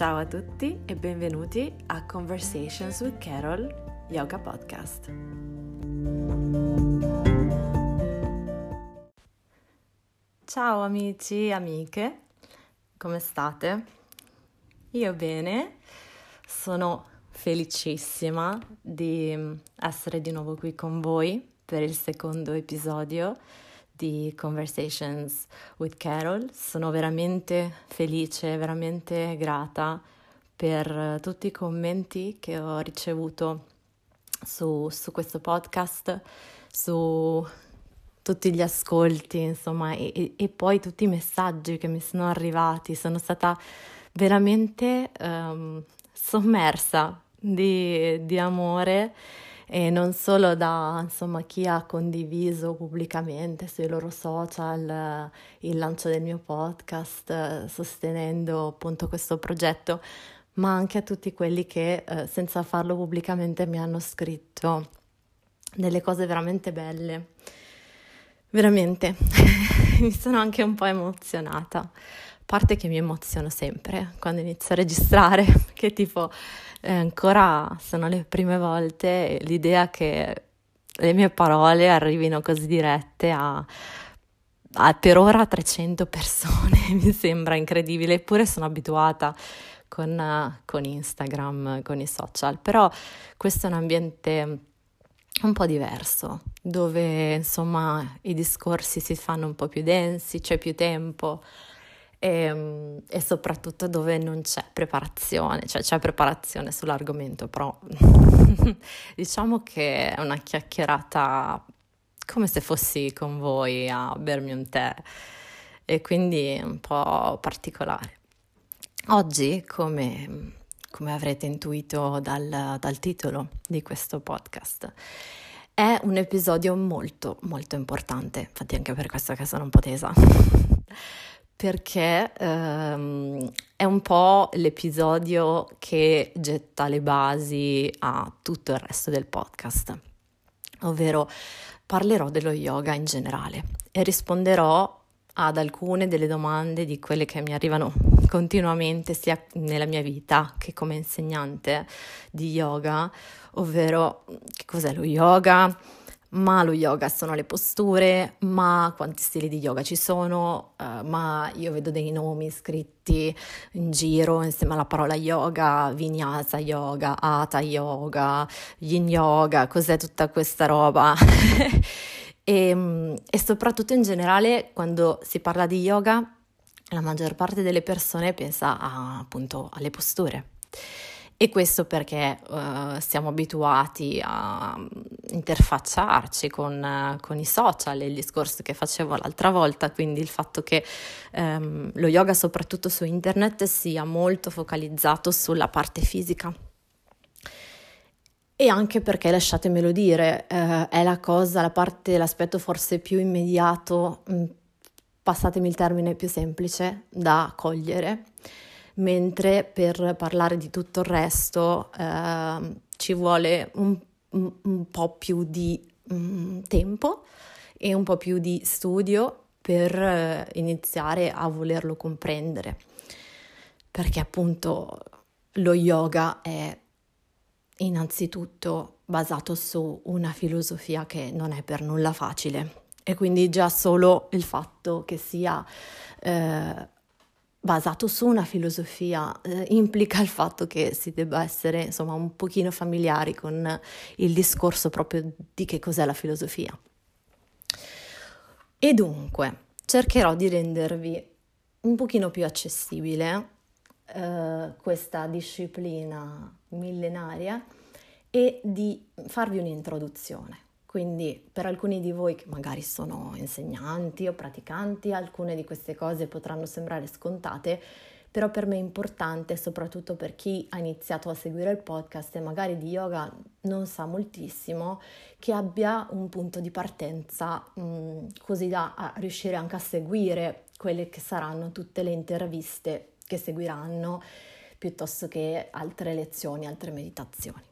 Ciao a tutti e benvenuti a Conversations with Carol Yoga Podcast. Ciao amici e amiche, come state? Io bene, sono felicissima di essere di nuovo qui con voi per il secondo episodio di Conversations with Carol. Sono veramente felice, veramente grata per tutti i commenti che ho ricevuto su, su questo podcast, su tutti gli ascolti, insomma, e, e, poi tutti i messaggi che mi sono arrivati. Sono stata veramente um, sommersa di, di amore e non solo da insomma, chi ha condiviso pubblicamente sui loro social il lancio del mio podcast sostenendo appunto questo progetto, ma anche a tutti quelli che eh, senza farlo pubblicamente mi hanno scritto delle cose veramente belle. Veramente, mi sono anche un po' emozionata. Parte che mi emoziono sempre quando inizio a registrare, che tipo e ancora sono le prime volte l'idea che le mie parole arrivino così dirette a, a per ora 300 persone, mi sembra incredibile, eppure sono abituata con, con Instagram, con i social, però questo è un ambiente un po' diverso, dove insomma i discorsi si fanno un po' più densi, c'è più tempo e, ehm, e, soprattutto dove non c'è preparazione, cioè c'è preparazione sull'argomento, però diciamo che è una chiacchierata come se fossi con voi a bermi un tè e quindi un po' particolare. Oggi, come, come avrete intuito dal, dal titolo di questo podcast, è un episodio molto molto importante, infatti anche per questo che sono un po' tesa perché ehm, è un po' l'episodio che getta le basi a tutto il resto del podcast, ovvero parlerò dello yoga in generale e risponderò ad alcune delle domande di quelle che mi arrivano continuamente sia nella mia vita che come insegnante di yoga, ovvero che cos'è lo yoga, ma lo yoga sono le posture, ma quanti stili di yoga ci sono, uh, ma io vedo dei nomi scritti in giro insieme alla parola yoga, vinyasa yoga, hatha yoga, yin yoga, cos'è tutta questa roba? e, mm, e soprattutto in generale quando si parla di yoga, la maggior parte delle persone pensa a, appunto alle posture. E questo perché uh, siamo abituati a interfacciarci con, uh, con, i social, il discorso che facevo l'altra volta, quindi il fatto che um, lo yoga, soprattutto su internet, sia molto focalizzato sulla parte fisica. E anche perché, lasciatemelo dire, uh, è la cosa, la parte, l'aspetto forse più immediato, mh, mm, passatemi il termine più semplice, da cogliere mentre per parlare di tutto il resto eh, ci vuole un, un, po' più di um, tempo e un po' più di studio per eh, iniziare a volerlo comprendere, perché appunto lo yoga è innanzitutto basato su una filosofia che non è per nulla facile. E quindi già solo il fatto che sia eh, basato su una filosofia eh, implica il fatto che si debba essere insomma un pochino familiari con il discorso proprio di che cos'è la filosofia. E dunque cercherò di rendervi un pochino più accessibile eh, questa disciplina millenaria e di farvi un'introduzione. Quindi per alcuni di voi che magari sono insegnanti o praticanti, alcune di queste cose potranno sembrare scontate, però per me è importante, soprattutto per chi ha iniziato a seguire il podcast e magari di yoga non sa moltissimo, che abbia un punto di partenza mh, così da riuscire anche a seguire quelle che saranno tutte le interviste che seguiranno, piuttosto che altre lezioni, altre meditazioni.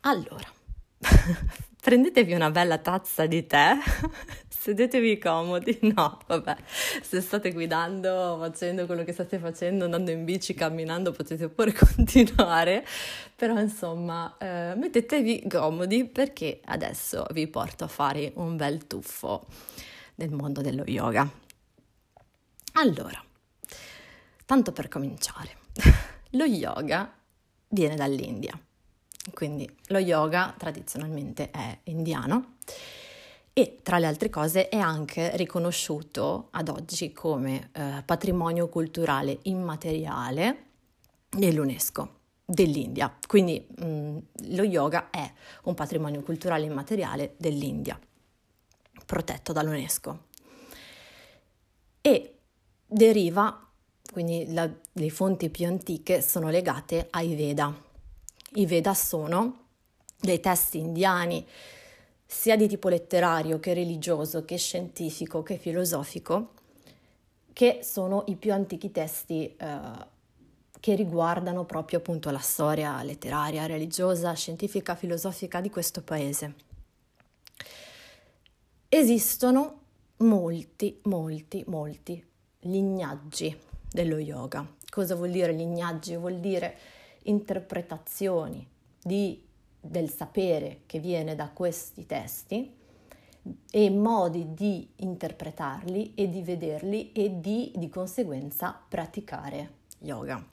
Allora, prendetevi una bella tazza di tè, Sedetevi comodi. No, vabbè, se state guidando, facendo quello che state facendo, andando in bici, camminando, potete pure continuare. Però insomma, eh, mettetevi comodi perché adesso vi porto a fare un bel tuffo nel mondo dello yoga. Allora, tanto per cominciare, lo yoga viene dall'India. Quindi lo yoga tradizionalmente è indiano e tra le altre cose è anche riconosciuto ad oggi come eh, patrimonio culturale immateriale dell'UNESCO dell'India. Quindi mh, mm, lo yoga è un patrimonio culturale immateriale dell'India, protetto dall'UNESCO. E deriva, quindi la, le fonti più antiche sono legate ai Veda. I Veda sono dei testi indiani sia di tipo letterario che religioso, che scientifico, che filosofico, che sono i più antichi testi eh, che riguardano proprio appunto la storia letteraria, religiosa, scientifica, filosofica di questo paese. Esistono molti, molti, molti lignaggi dello yoga. Cosa vuol dire lignaggi? Vuol dire interpretazioni di del sapere che viene da questi testi e modi di interpretarli e di vederli e di, di conseguenza praticare yoga.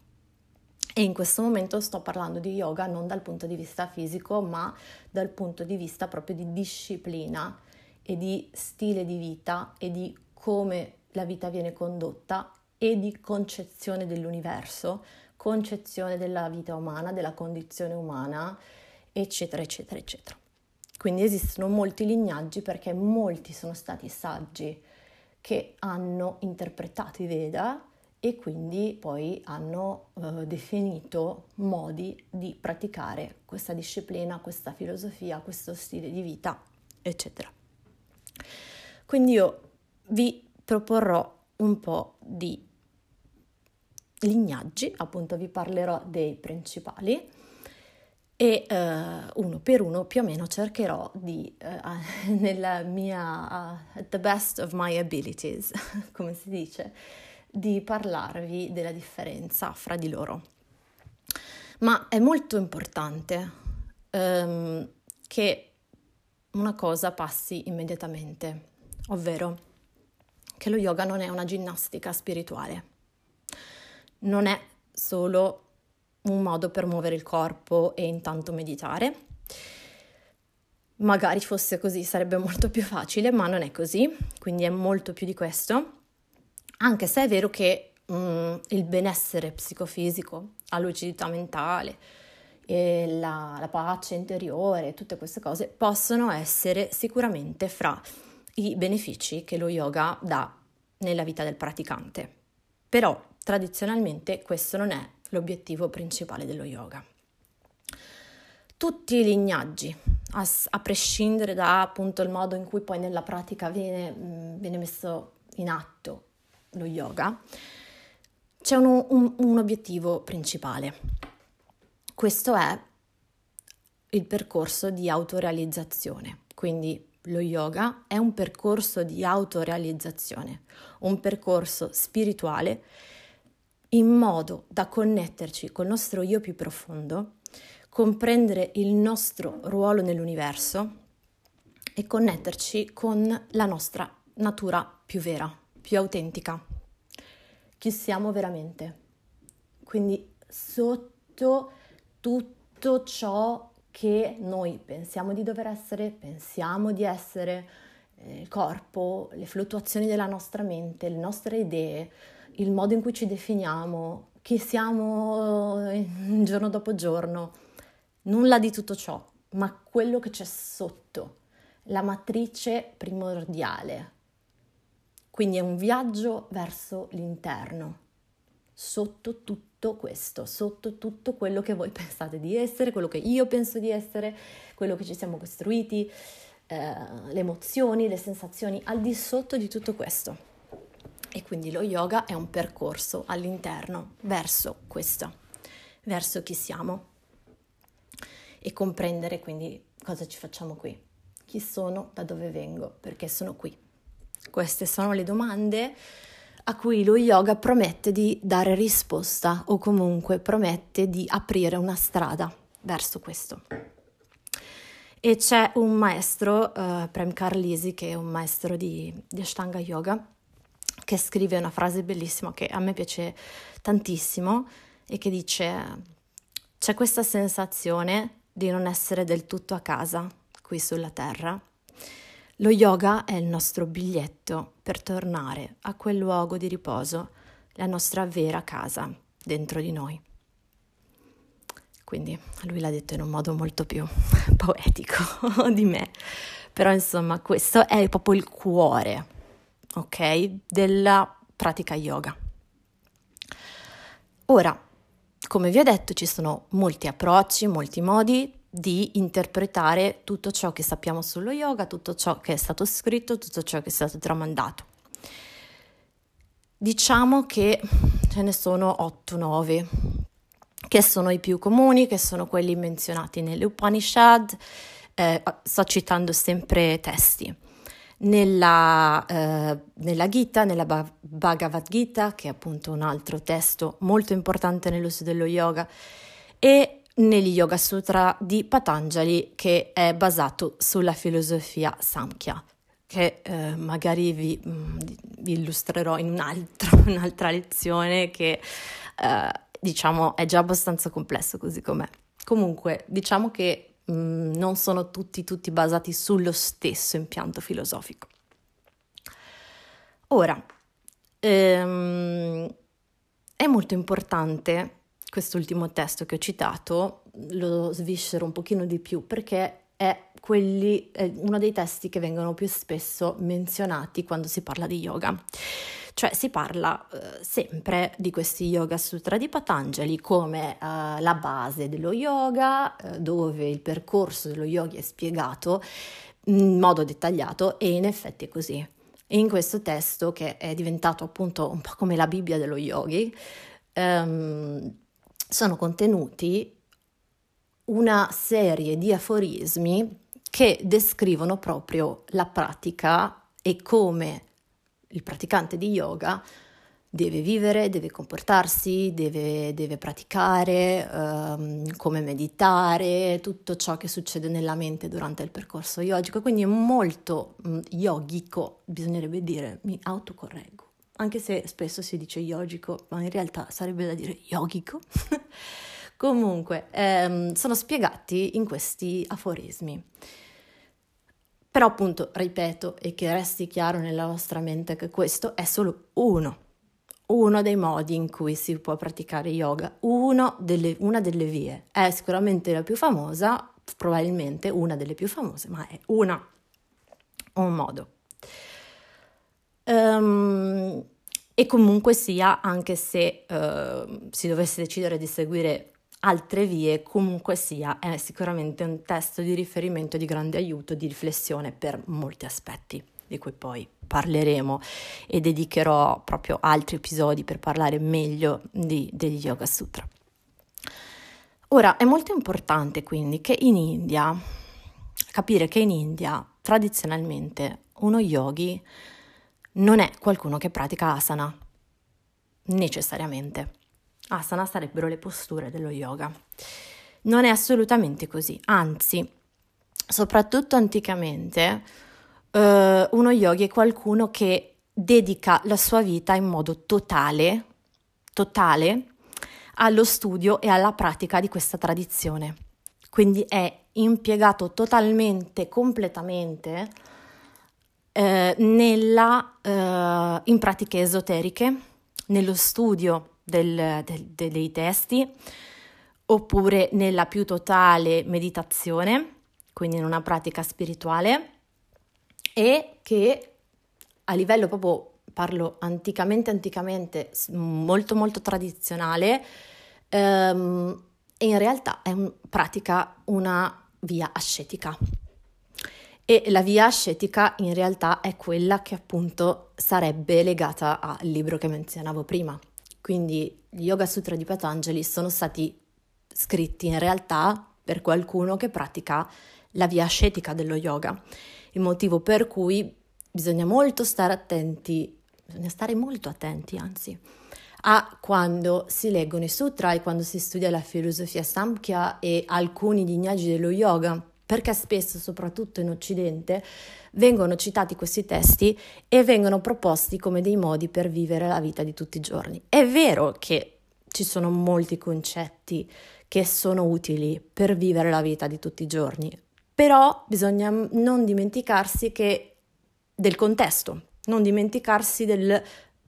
E in questo momento sto parlando di yoga non dal punto di vista fisico, ma dal punto di vista proprio di disciplina e di stile di vita e di come la vita viene condotta e di concezione dell'universo, concezione della vita umana, della condizione umana eccetera, eccetera, eccetera. Quindi esistono molti lignaggi perché molti sono stati saggi che hanno interpretato i Veda e quindi poi hanno eh, definito modi di praticare questa disciplina, questa filosofia, questo stile di vita, eccetera. Quindi io vi proporrò un po' di lignaggi, appunto vi parlerò dei principali e uh, uno per uno più o meno cercherò di, uh, nella mia uh, the best of my abilities, come si dice, di parlarvi della differenza fra di loro. Ma è molto importante um, che una cosa passi immediatamente, ovvero che lo yoga non è una ginnastica spirituale, non è solo un modo per muovere il corpo e intanto meditare. Magari fosse così sarebbe molto più facile, ma non è così, quindi è molto più di questo. Anche se è vero che mm, il benessere psicofisico, la lucidità mentale, la, la pace interiore, tutte queste cose possono essere sicuramente fra i benefici che lo yoga dà nella vita del praticante. Però tradizionalmente questo non è l'obiettivo principale dello yoga. Tutti i lignaggi, a, a prescindere da appunto il modo in cui poi nella pratica viene, viene messo in atto lo yoga, c'è un, un, un obiettivo principale. Questo è il percorso di autorealizzazione. Quindi lo yoga è un percorso di autorealizzazione, un percorso spirituale in modo da connetterci col nostro io più profondo, comprendere il nostro ruolo nell'universo e connetterci con la nostra natura più vera, più autentica, chi siamo veramente. Quindi sotto tutto ciò che noi pensiamo di dover essere, pensiamo di essere, eh, il corpo, le fluttuazioni della nostra mente, le nostre idee, il modo in cui ci definiamo, chi siamo eh, giorno dopo giorno, nulla di tutto ciò, ma quello che c'è sotto, la matrice primordiale. Quindi è un viaggio verso l'interno, sotto tutto questo, sotto tutto quello che voi pensate di essere, quello che io penso di essere, quello che ci siamo costruiti, eh, le emozioni, le sensazioni, al di sotto di tutto questo. E quindi lo yoga è un percorso all'interno verso questo, verso chi siamo e comprendere quindi cosa ci facciamo qui, chi sono, da dove vengo, perché sono qui. Queste sono le domande a cui lo yoga promette di dare risposta o comunque promette di aprire una strada verso questo. E c'è un maestro, uh, Prem Carlisi, che è un maestro di, di Ashtanga Yoga, che scrive una frase bellissima che a me piace tantissimo e che dice c'è questa sensazione di non essere del tutto a casa qui sulla terra lo yoga è il nostro biglietto per tornare a quel luogo di riposo, la nostra vera casa dentro di noi. Quindi lui l'ha detto in un modo molto più poetico di me, però insomma questo è proprio il cuore, ok, della pratica yoga. Ora, come vi ho detto, ci sono molti approcci, molti modi di interpretare tutto ciò che sappiamo sullo yoga, tutto ciò che è stato scritto, tutto ciò che è stato tramandato. Diciamo che ce ne sono 8-9, che sono i più comuni, che sono quelli menzionati nelle Upanishad, eh, sto citando sempre testi. Nella, eh, nella Gita, nella Bhagavad Gita, che è appunto un altro testo molto importante nell'uso dello yoga, e negli Yoga Sutra di Patanjali che è basato sulla filosofia Samkhya che eh, magari vi, mm, vi, illustrerò in un'altra, un'altra lezione che eh, diciamo è già abbastanza complesso così com'è. Comunque diciamo che mm, non sono tutti, tutti basati sullo stesso impianto filosofico. Ora, ehm, è molto importante quest'ultimo testo che ho citato lo sviscero un pochino di più perché è, quelli, è uno dei testi che vengono più spesso menzionati quando si parla di yoga. Cioè si parla eh, sempre di questi Yoga Sutra di Patanjali come eh, la base dello yoga, eh, dove il percorso dello yogi è spiegato in modo dettagliato e in effetti è così. In questo testo, che è diventato appunto un po' come la Bibbia dello yogi, ehm, sono contenuti una serie di aforismi che descrivono proprio la pratica e come il praticante di yoga deve vivere, deve comportarsi, deve, deve praticare, um, come meditare, tutto ciò che succede nella mente durante il percorso yogico, quindi è molto um, yogico, bisognerebbe dire, mi autocorreggo, anche se spesso si dice yogico, ma in realtà sarebbe da dire yogico. Comunque, ehm, sono spiegati in questi aforismi. Però appunto, ripeto, e che resti chiaro nella vostra mente che questo è solo uno, uno dei modi in cui si può praticare yoga, delle, una delle vie. È sicuramente la più famosa, probabilmente una delle più famose, ma è una, un modo. Um, e comunque sia, anche se uh, si dovesse decidere di seguire altre vie, comunque sia, è sicuramente un testo di riferimento di grande aiuto, di riflessione per molti aspetti, di cui poi parleremo e dedicherò proprio altri episodi per parlare meglio di, degli Yoga Sutra. Ora, è molto importante quindi che in India, capire che in India tradizionalmente uno yogi non è qualcuno che pratica asana, necessariamente. Asana sarebbero le posture dello yoga. Non è assolutamente così, anzi, soprattutto anticamente, eh, uno yogi è qualcuno che dedica la sua vita in modo totale, totale, allo studio e alla pratica di questa tradizione. Quindi è impiegato totalmente, completamente eh, nella, eh, in pratiche esoteriche, nello studio del, del, dei testi, oppure nella più totale meditazione, quindi in una pratica spirituale, e che a livello proprio, parlo anticamente, anticamente, molto molto tradizionale, ehm, in realtà è un, pratica una via ascetica. E la via ascetica in realtà è quella che appunto sarebbe legata al libro che menzionavo prima, quindi gli Yoga Sutra di Patanjali sono stati scritti in realtà per qualcuno che pratica la via ascetica dello yoga, il motivo per cui bisogna molto stare attenti, bisogna stare molto attenti anzi, a quando si leggono i sutra e quando si studia la filosofia Samkhya e alcuni lignaggi dello yoga, perché spesso, soprattutto in Occidente, vengono citati questi testi e vengono proposti come dei modi per vivere la vita di tutti i giorni. È vero che ci sono molti concetti che sono utili per vivere la vita di tutti i giorni, però bisogna non dimenticarsi che del contesto, non dimenticarsi del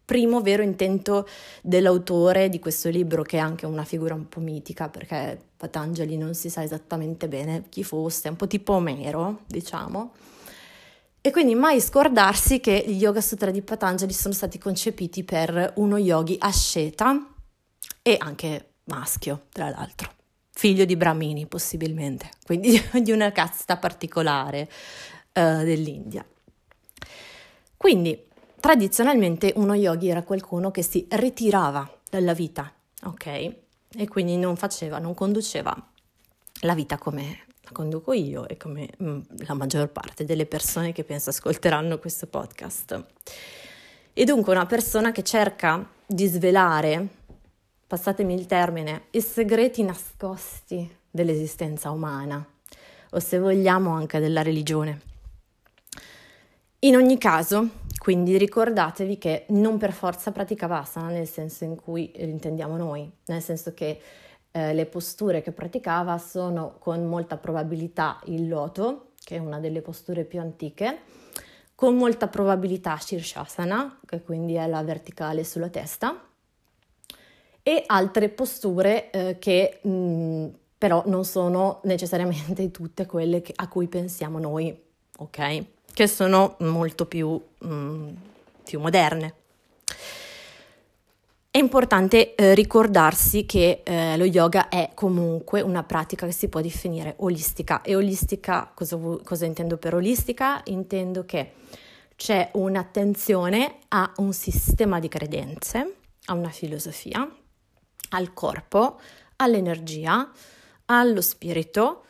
primo vero intento dell'autore di questo libro, che è anche una figura un po' mitica, perché Patanjali non si sa esattamente bene chi fosse, un po' tipo Omero, diciamo. E quindi mai scordarsi che gli Yoga Sutra di Patanjali sono stati concepiti per uno yogi asceta e anche maschio, tra l'altro, figlio di Brahmini possibilmente, quindi di una casta particolare uh, dell'India. Quindi tradizionalmente uno yogi era qualcuno che si ritirava dalla vita, ok? E quindi non faceva, non conduceva la vita come la conduco io e come mm, la maggior parte delle persone che penso ascolteranno questo podcast. E dunque una persona che cerca di svelare, passatemi il termine, i segreti nascosti dell'esistenza umana, o se vogliamo anche della religione. In ogni caso, quindi ricordatevi che non per forza pratica Vasana nel senso in cui intendiamo noi, nel senso che eh, le posture che praticava sono con molta probabilità il loto, che è una delle posture più antiche, con molta probabilità Shirshasana, che quindi è la verticale sulla testa, e altre posture eh, che mh, mm, però non sono necessariamente tutte quelle che, a cui pensiamo noi, ok? Che sono molto più, mh, mm, più moderne. È importante eh, ricordarsi che eh, lo yoga è comunque una pratica che si può definire olistica. E olistica, cosa, cosa intendo per olistica? Intendo che c'è un'attenzione a un sistema di credenze, a una filosofia, al corpo, all'energia, allo spirito,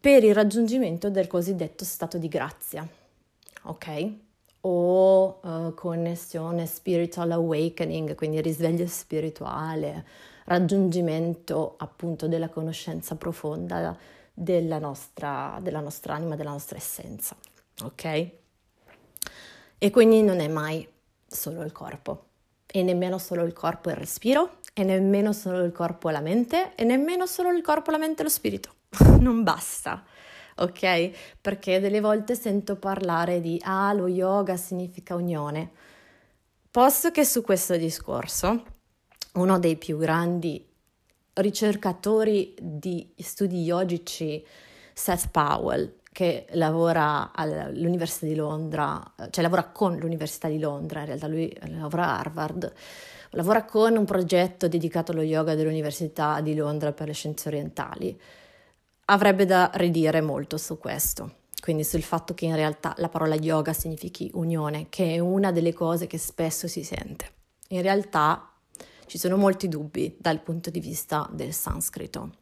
per il raggiungimento del cosiddetto stato di grazia. Ok? o uh, connessione spiritual awakening, quindi risveglio spirituale, raggiungimento appunto della conoscenza profonda della nostra, della nostra anima, della nostra essenza, ok? E quindi non è mai solo il corpo, e nemmeno solo il corpo e il respiro, e nemmeno solo il corpo e la mente, e nemmeno solo il corpo, la mente e lo spirito. non basta ok? Perché delle volte sento parlare di ah, lo yoga significa unione. Posso che su questo discorso uno dei più grandi ricercatori di studi yogici, Seth Powell, che lavora all'Università di Londra, cioè lavora con l'Università di Londra, in realtà lui lavora a Harvard, lavora con un progetto dedicato allo yoga dell'Università di Londra per le scienze orientali avrebbe da ridire molto su questo. Quindi sul fatto che in realtà la parola yoga significhi unione, che è una delle cose che spesso si sente. In realtà ci sono molti dubbi dal punto di vista del sanscrito.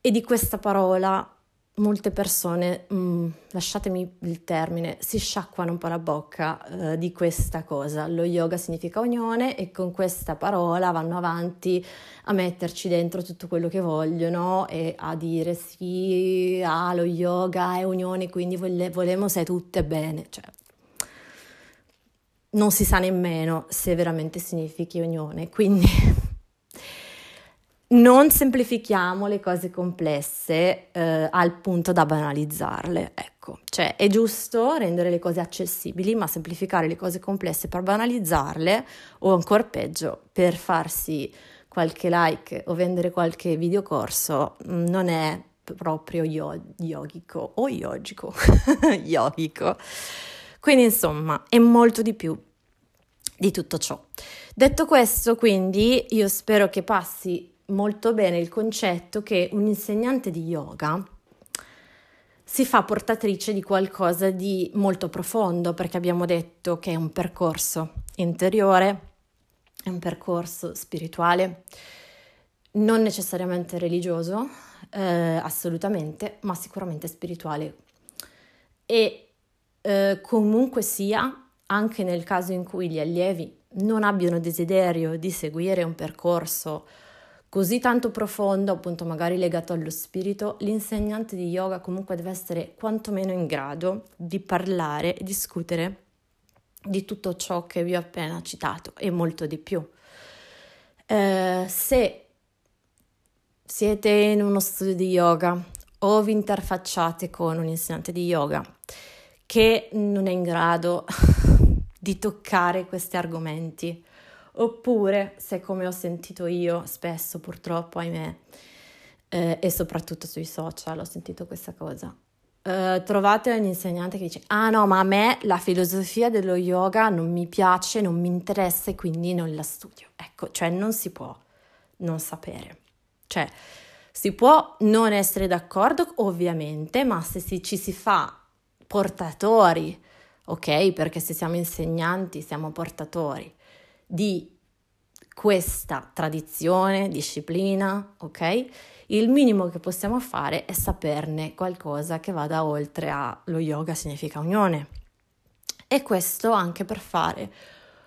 E di questa parola molte persone, mh, mm, lasciatemi il termine, si sciacquano un po' la bocca eh, di questa cosa. Lo yoga significa unione e con questa parola vanno avanti a metterci dentro tutto quello che vogliono e a dire sì, ah, lo yoga è unione, quindi vole- volemo se tutte bene. Cioè, non si sa nemmeno se veramente significhi unione, quindi non semplifichiamo le cose complesse eh, al punto da banalizzarle, ecco, cioè è giusto rendere le cose accessibili, ma semplificare le cose complesse per banalizzarle o ancora peggio per farsi qualche like o vendere qualche videocorso mm, non è proprio yo- yogico o yogico, yogico. Quindi insomma è molto di più di tutto ciò. Detto questo, quindi io spero che passi molto bene il concetto che un insegnante di yoga si fa portatrice di qualcosa di molto profondo, perché abbiamo detto che è un percorso interiore, è un percorso spirituale, non necessariamente religioso, eh, assolutamente, ma sicuramente spirituale. E eh, comunque sia, anche nel caso in cui gli allievi non abbiano desiderio di seguire un percorso così tanto profondo, appunto magari legato allo spirito, l'insegnante di yoga comunque deve essere quantomeno in grado di parlare e discutere di tutto ciò che vi ho appena citato e molto di più. Eh, se siete in uno studio di yoga o vi interfacciate con un insegnante di yoga che non è in grado di toccare questi argomenti, Oppure, se come ho sentito io spesso purtroppo, ahimè, eh, e soprattutto sui social ho sentito questa cosa, eh, trovate un insegnante che dice, ah no, ma a me la filosofia dello yoga non mi piace, non mi interessa e quindi non la studio. Ecco, cioè non si può non sapere. Cioè, si può non essere d'accordo, ovviamente, ma se si, ci si fa portatori, ok? Perché se siamo insegnanti siamo portatori di questa tradizione, disciplina, ok? Il minimo che possiamo fare è saperne qualcosa che vada oltre a lo yoga significa unione. E questo anche per fare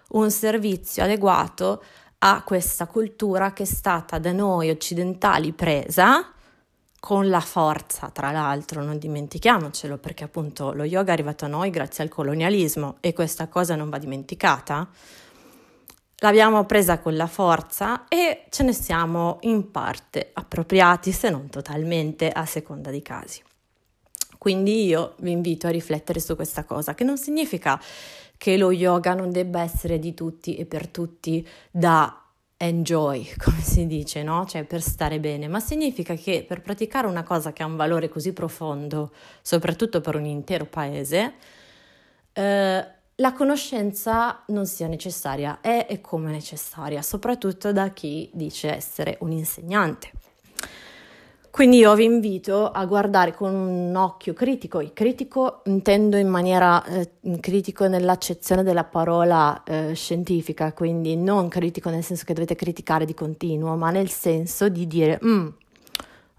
un servizio adeguato a questa cultura che è stata da noi occidentali presa con la forza, tra l'altro, non dimentichiamocelo, perché appunto lo yoga è arrivato a noi grazie al colonialismo e questa cosa non va dimenticata L'abbiamo presa con la forza e ce ne siamo in parte appropriati, se non totalmente, a seconda dei casi. Quindi io vi invito a riflettere su questa cosa, che non significa che lo yoga non debba essere di tutti e per tutti da enjoy, come si dice, no? Cioè per stare bene, ma significa che per praticare una cosa che ha un valore così profondo, soprattutto per un intero paese, eh, la conoscenza non sia necessaria, è e come necessaria, soprattutto da chi dice essere un insegnante. Quindi io vi invito a guardare con un occhio critico, il critico intendo in maniera eh, critico nell'accezione della parola eh, scientifica, quindi non critico nel senso che dovete criticare di continuo, ma nel senso di dire mm,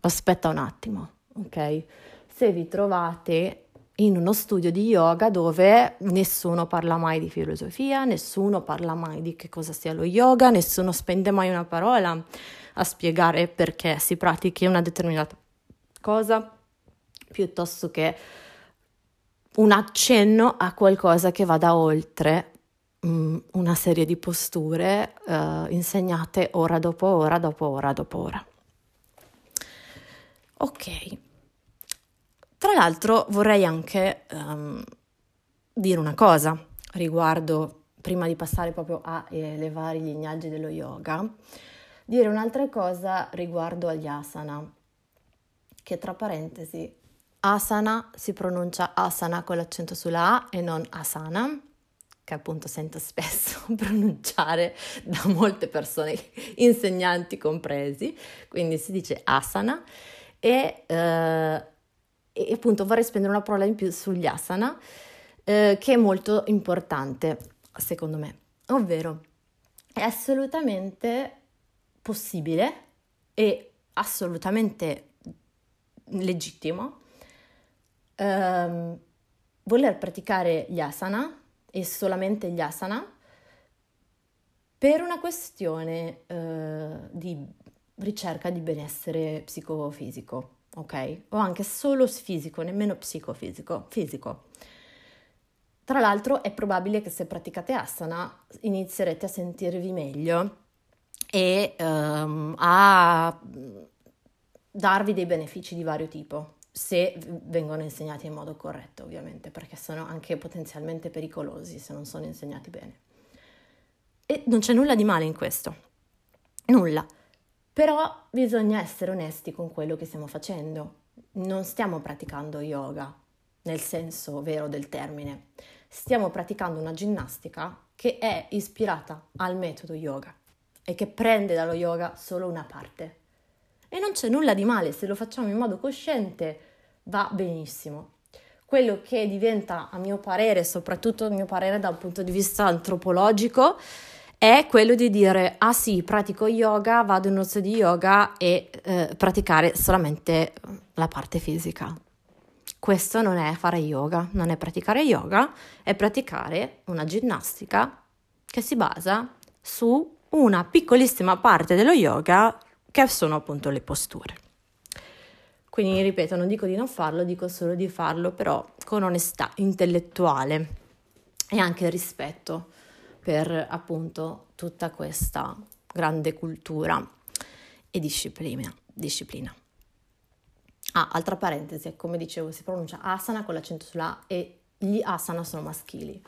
aspetta un attimo, ok? Se vi trovate in uno studio di yoga dove nessuno parla mai di filosofia, nessuno parla mai di che cosa sia lo yoga, nessuno spende mai una parola a spiegare perché si pratichi una determinata cosa, piuttosto che un accenno a qualcosa che vada oltre um, una serie di posture uh, insegnate ora dopo ora, dopo ora, dopo ora. Ok, tra l'altro vorrei anche um, dire una cosa riguardo, prima di passare proprio a elevare gli lignaggi dello yoga, dire un'altra cosa riguardo agli asana, che tra parentesi, asana si pronuncia asana con l'accento sulla A e non asana, che appunto sento spesso pronunciare da molte persone, insegnanti compresi, quindi si dice asana e eh, e appunto vorrei spendere una parola in più sugli asana, eh, che è molto importante secondo me, ovvero è assolutamente possibile e assolutamente legittimo ehm, voler praticare gli asana e solamente gli asana per una questione eh, di ricerca di benessere psicofisico ok? O anche solo fisico, nemmeno psicofisico, fisico. Tra l'altro è probabile che se praticate asana inizierete a sentirvi meglio e um, a darvi dei benefici di vario tipo, se vengono insegnati in modo corretto ovviamente, perché sono anche potenzialmente pericolosi se non sono insegnati bene. E non c'è nulla di male in questo, nulla. Però bisogna essere onesti con quello che stiamo facendo. Non stiamo praticando yoga nel senso vero del termine. Stiamo praticando una ginnastica che è ispirata al metodo yoga e che prende dallo yoga solo una parte. E non c'è nulla di male, se lo facciamo in modo cosciente va benissimo. Quello che diventa, a mio parere, soprattutto a mio parere dal punto di vista antropologico, è quello di dire ah sì, pratico yoga, vado in uno studio di yoga e eh, praticare solamente la parte fisica. questo non è fare yoga, non è praticare yoga, è praticare una ginnastica che si basa su una piccolissima parte dello yoga che sono appunto le posture. Quindi ripeto, non dico di non farlo, dico solo di farlo però con onestà intellettuale e anche rispetto per appunto tutta questa grande cultura e disciplina. disciplina. Ah, altra parentesi, come dicevo, si pronuncia asana con l'accento sulla A e gli asana sono maschili.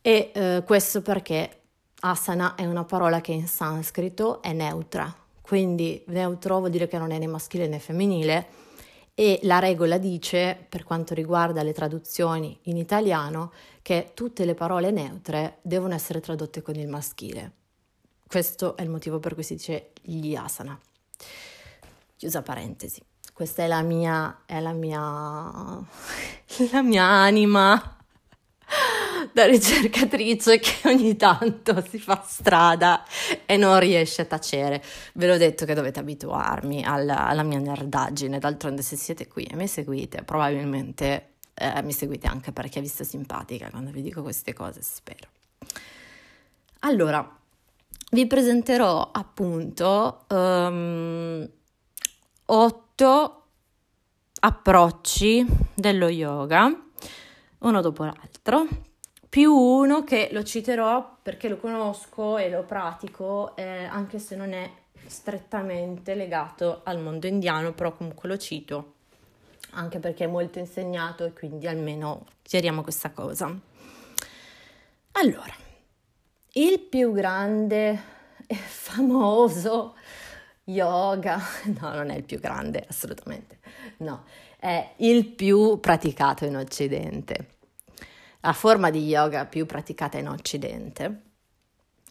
E eh, questo perché asana è una parola che in sanscrito è neutra, quindi neutro vuol dire che non è né maschile né femminile e la regola dice, per quanto riguarda le traduzioni in italiano, che tutte le parole neutre devono essere tradotte con il maschile. Questo è il motivo per cui si dice gli asana. Chiusa parentesi. Questa è la mia, è la mia, la mia anima da ricercatrice che ogni tanto si fa strada e non riesce a tacere. Ve l'ho detto che dovete abituarmi alla, alla mia nerdaggine, d'altronde se siete qui e mi seguite, probabilmente eh, mi seguite anche perché vi sto simpatica quando vi dico queste cose, spero. Allora, vi presenterò appunto um, otto approcci dello yoga, uno dopo l'altro, più uno che lo citerò perché lo conosco e lo pratico, eh, anche se non è strettamente legato al mondo indiano, però comunque lo cito, anche perché è molto insegnato e quindi almeno chiariamo questa cosa. Allora, il più grande e famoso yoga, no, non è il più grande, assolutamente, no, è il più praticato in Occidente la forma di yoga più praticata in Occidente,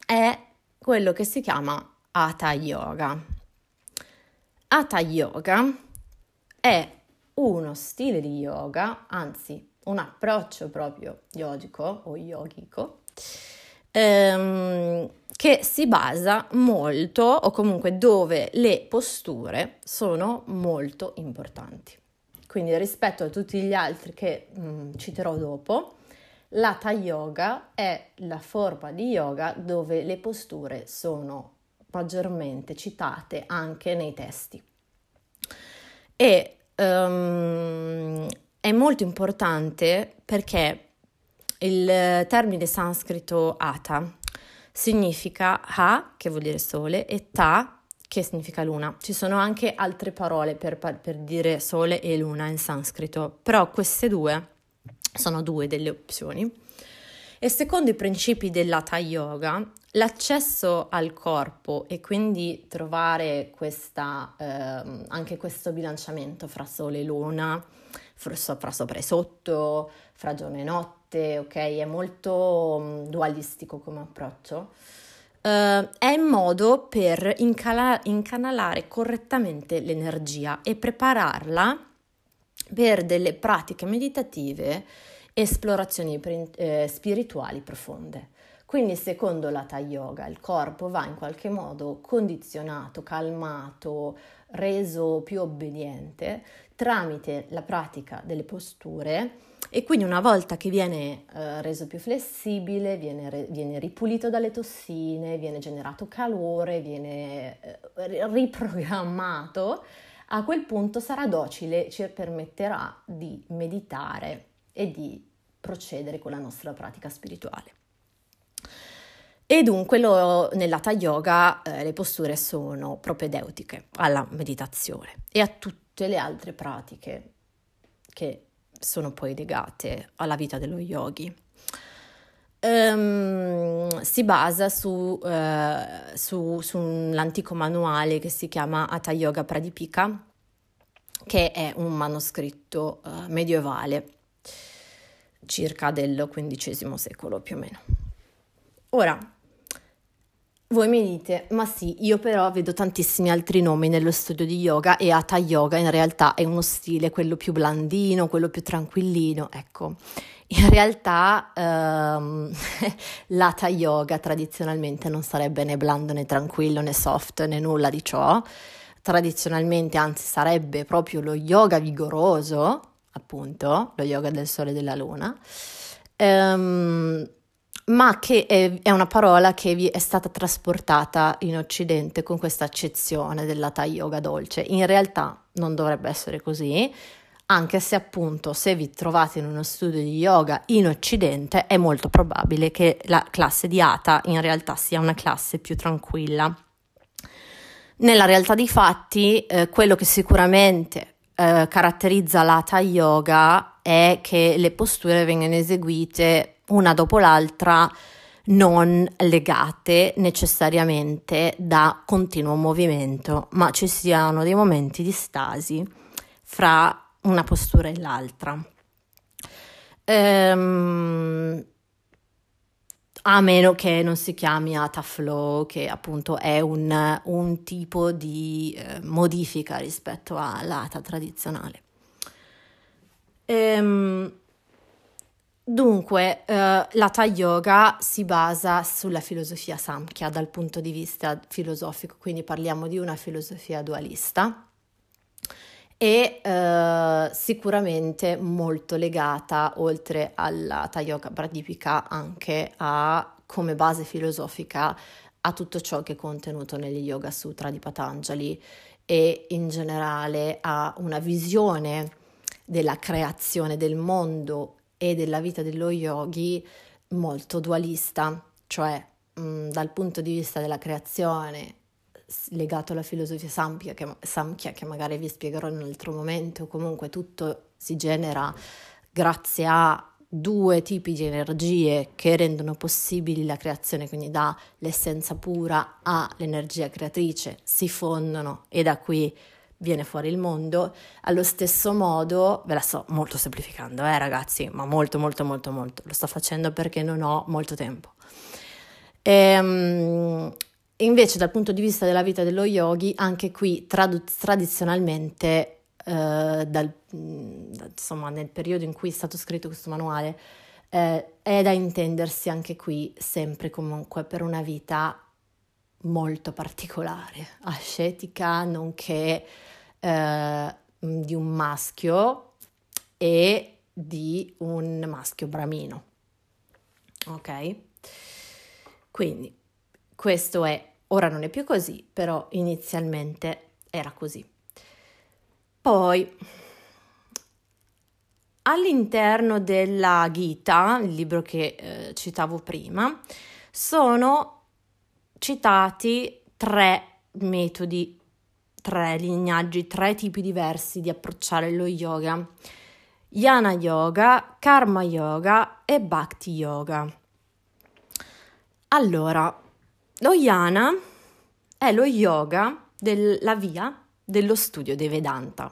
è quello che si chiama Hatha Yoga. Hatha Yoga è uno stile di yoga, anzi un approccio proprio yogico o yogico, ehm, che si basa molto o comunque dove le posture sono molto importanti. Quindi rispetto a tutti gli altri che mh, mm, citerò dopo, L'Hatha Yoga è la forma di yoga dove le posture sono maggiormente citate anche nei testi. E um, è molto importante perché il termine sanscrito Hatha significa Ha, che vuol dire sole, e Ta, che significa luna. Ci sono anche altre parole per, per dire sole e luna in sanscrito, però queste due sono due delle opzioni. E secondo i principi dell'Hatha Yoga, l'accesso al corpo e quindi trovare questa, eh, anche questo bilanciamento fra sole e luna, fra, sopra e sotto, fra giorno e notte, ok? È molto mm, dualistico come approccio. Uh, è in modo per incala- incanalare correttamente l'energia e prepararla per delle pratiche meditative esplorazioni eh, spirituali profonde. Quindi secondo l'Hatha Yoga il corpo va in qualche modo condizionato, calmato, reso più obbediente tramite la pratica delle posture e quindi una volta che viene eh, reso più flessibile, viene, re, viene, ripulito dalle tossine, viene generato calore, viene eh, riprogrammato, a quel punto sarà docile, ci permetterà di meditare e di procedere con la nostra pratica spirituale. E dunque lo, nell'Hatha Yoga eh, le posture sono propedeutiche alla meditazione e a tutte le altre pratiche che sono poi legate alla vita dello yogi. Um, si basa su, uh, su, su l'antico manuale che si chiama Hatha Yoga Pradipika, che è un manoscritto uh, medievale circa del XV secolo più o meno. Ora, voi mi dite, ma sì, io però vedo tantissimi altri nomi nello studio di yoga e Hatha Yoga in realtà è uno stile, quello più blandino, quello più tranquillino, ecco. In realtà ehm, l'Hatha Yoga tradizionalmente non sarebbe né blando né tranquillo né soft né nulla di ciò, tradizionalmente anzi sarebbe proprio lo yoga vigoroso, appunto, lo yoga del sole e della luna, ehm, ma che è, è, una parola che è stata trasportata in Occidente con questa accezione dell'Hatha Yoga dolce. In realtà non dovrebbe essere così, anche se appunto se vi trovate in uno studio di yoga in Occidente è molto probabile che la classe di Hatha in realtà sia una classe più tranquilla. Nella realtà dei fatti, eh, quello che sicuramente eh, caratterizza l'Hatha Yoga è che le posture vengono eseguite una dopo l'altra non legate necessariamente da continuo movimento, ma ci siano dei momenti di stasi fra una postura e l'altra. Ehm, a meno che non si chiami Hatha Flow, che appunto è un, un tipo di eh, modifica rispetto all'Hatha tradizionale. Ehm, dunque, eh, l'Hatha Yoga si basa sulla filosofia Samkhya dal punto di vista filosofico, quindi parliamo di una filosofia dualista e eh, sicuramente molto legata, oltre alla Yoga Pradipika, anche a, come base filosofica a tutto ciò che è contenuto negli Yoga Sutra di Patanjali e in generale a una visione della creazione del mondo e della vita dello yogi molto dualista, cioè mh, dal punto di vista della creazione legato alla filosofia Samkhya che, Samkhya, che magari vi spiegherò in un altro momento, comunque tutto si genera grazie a due tipi di energie che rendono possibili la creazione, quindi dall'essenza pura all'energia creatrice, si fondono e da qui viene fuori il mondo. Allo stesso modo, ve la sto molto semplificando, eh ragazzi, ma molto molto molto molto, lo sto facendo perché non ho molto tempo. Ehm, invece dal punto di vista della vita dello yogi, anche qui trad- tradizionalmente, eh, dal, insomma, nel periodo in cui è stato scritto questo manuale, eh, è da intendersi anche qui sempre comunque per una vita molto particolare, ascetica, nonché eh, di un maschio e di un maschio bramino. Ok? Quindi questo è, ora non è più così, però inizialmente era così. Poi, all'interno della Gita, il libro che eh, citavo prima, sono citati tre metodi, tre lignaggi, tre tipi diversi di approcciare lo yoga. Yana Yoga, Karma Yoga e Bhakti Yoga. Allora, lo yana è lo yoga della via dello studio dei Vedanta,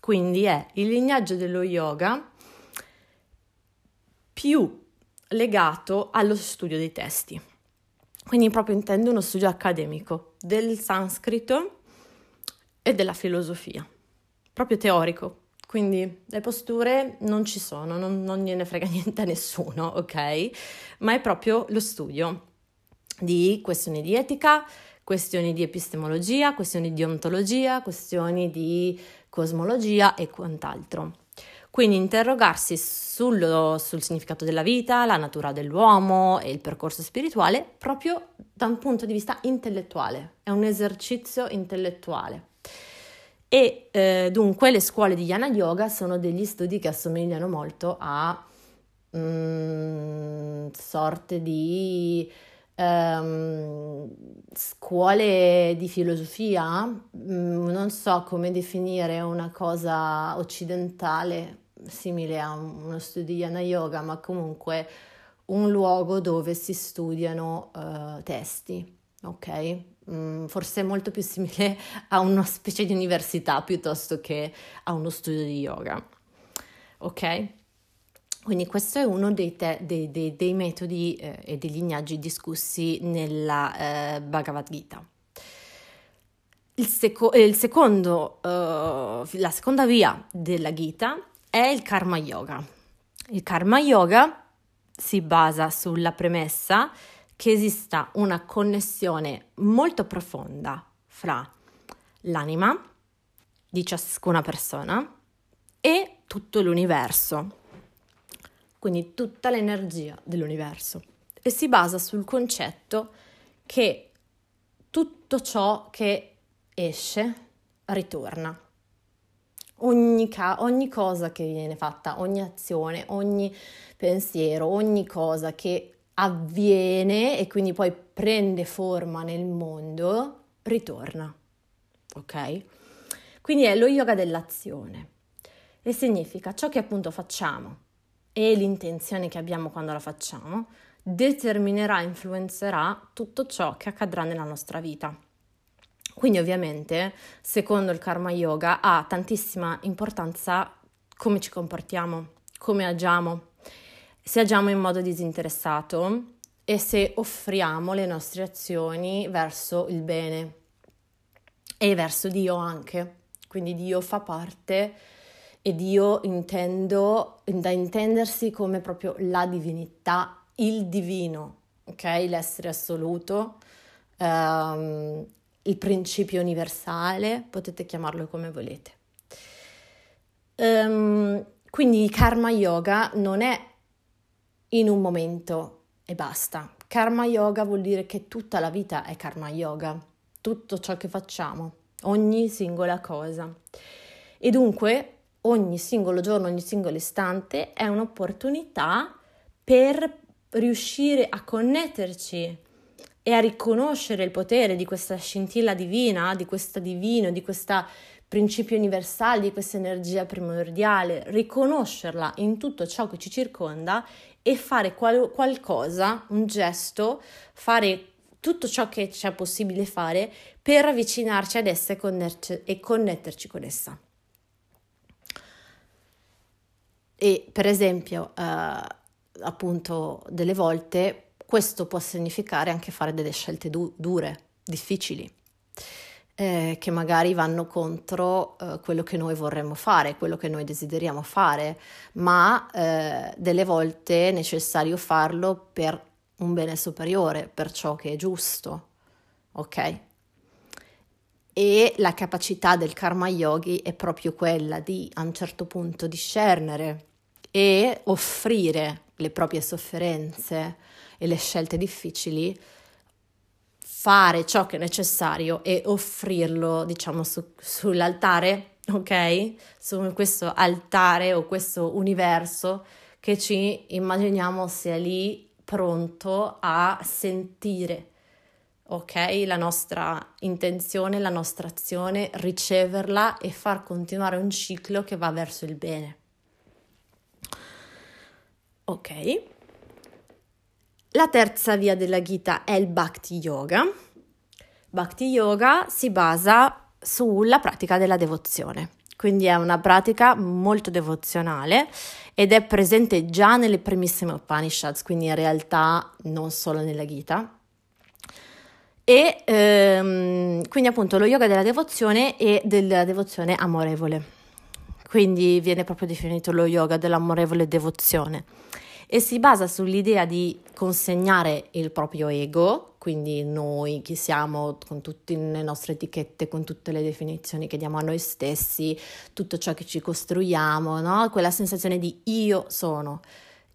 quindi è il lignaggio dello yoga più legato allo studio dei testi. Quindi proprio intendo uno studio accademico del sanscrito e della filosofia, proprio teorico. Quindi le posture non ci sono, non, non gliene frega niente a nessuno, ok? Ma è proprio lo studio di questioni di etica, questioni di epistemologia, questioni di ontologia, questioni di cosmologia e quant'altro. Quindi interrogarsi sullo, sul significato della vita, la natura dell'uomo e il percorso spirituale proprio da un punto di vista intellettuale, è un esercizio intellettuale. E eh, dunque le scuole di Yana Yoga sono degli studi che assomigliano molto a mm, sorte di um, scuole di filosofia, mm, non so come definire una cosa occidentale simile a uno studio di Yana Yoga, ma comunque un luogo dove si studiano uh, testi, ok? Mm, forse molto più simile a una specie di università piuttosto che a uno studio di yoga, ok? Quindi questo è uno dei, te, dei, dei, dei metodi eh, e dei lignaggi discussi nella eh, Bhagavad Gita. Il, seco- il secondo, uh, la seconda via della Gita è il Karma Yoga. Il Karma Yoga si basa sulla premessa che esista una connessione molto profonda fra l'anima di ciascuna persona e tutto l'universo, quindi tutta l'energia dell'universo e si basa sul concetto che tutto ciò che esce ritorna. Ogni, ca- ogni, cosa che viene fatta, ogni azione, ogni pensiero, ogni cosa che avviene e quindi poi prende forma nel mondo, ritorna. Ok? Quindi è lo yoga dell'azione e significa ciò che appunto facciamo e l'intenzione che abbiamo quando la facciamo determinerà, influenzerà tutto ciò che accadrà nella nostra vita. Quindi ovviamente, secondo il karma yoga, ha tantissima importanza come ci comportiamo, come agiamo, se agiamo in modo disinteressato e se offriamo le nostre azioni verso il bene e verso Dio anche. Quindi Dio fa parte e Dio intendo da intendersi come proprio la divinità, il divino, ok? L'essere assoluto, um, il principio universale, potete chiamarlo come volete. Um, quindi karma yoga non è in un momento e basta. Karma yoga vuol dire che tutta la vita è karma yoga, tutto ciò che facciamo, ogni singola cosa. E dunque ogni singolo giorno, ogni singolo istante è un'opportunità per riuscire a connetterci e a riconoscere il potere di questa scintilla divina, di questo divino, di questo principio universale, di questa energia primordiale, riconoscerla in tutto ciò che ci circonda e fare qual- qualcosa, un gesto, fare tutto ciò che c'è possibile fare per avvicinarci ad essa e, conner- e connetterci con essa. E per esempio, eh, appunto, delle volte questo può significare anche fare delle scelte du- dure, difficili, eh, che magari vanno contro eh, quello che noi vorremmo fare, quello che noi desideriamo fare, ma eh, delle volte è necessario farlo per un bene superiore, per ciò che è giusto, ok? E la capacità del karma yogi è proprio quella di a un certo punto discernere e offrire le proprie sofferenze e le scelte difficili, fare ciò che è necessario e offrirlo, diciamo, su, sull'altare, ok? Su questo altare o questo universo che ci immaginiamo sia lì pronto a sentire, ok? La nostra intenzione, la nostra azione, riceverla e far continuare un ciclo che va verso il bene. Ok. La terza via della Gita è il Bhakti Yoga. Bhakti Yoga si basa sulla pratica della devozione, quindi è una pratica molto devozionale ed è presente già nelle primissime Upanishads, quindi in realtà non solo nella Gita. E ehm, quindi appunto lo yoga della devozione e della devozione amorevole. Quindi viene proprio definito lo yoga dell'amorevole devozione e si basa sull'idea di consegnare il proprio ego, quindi noi chi siamo con tutte le nostre etichette, con tutte le definizioni che diamo a noi stessi, tutto ciò che ci costruiamo, no? quella sensazione di io sono.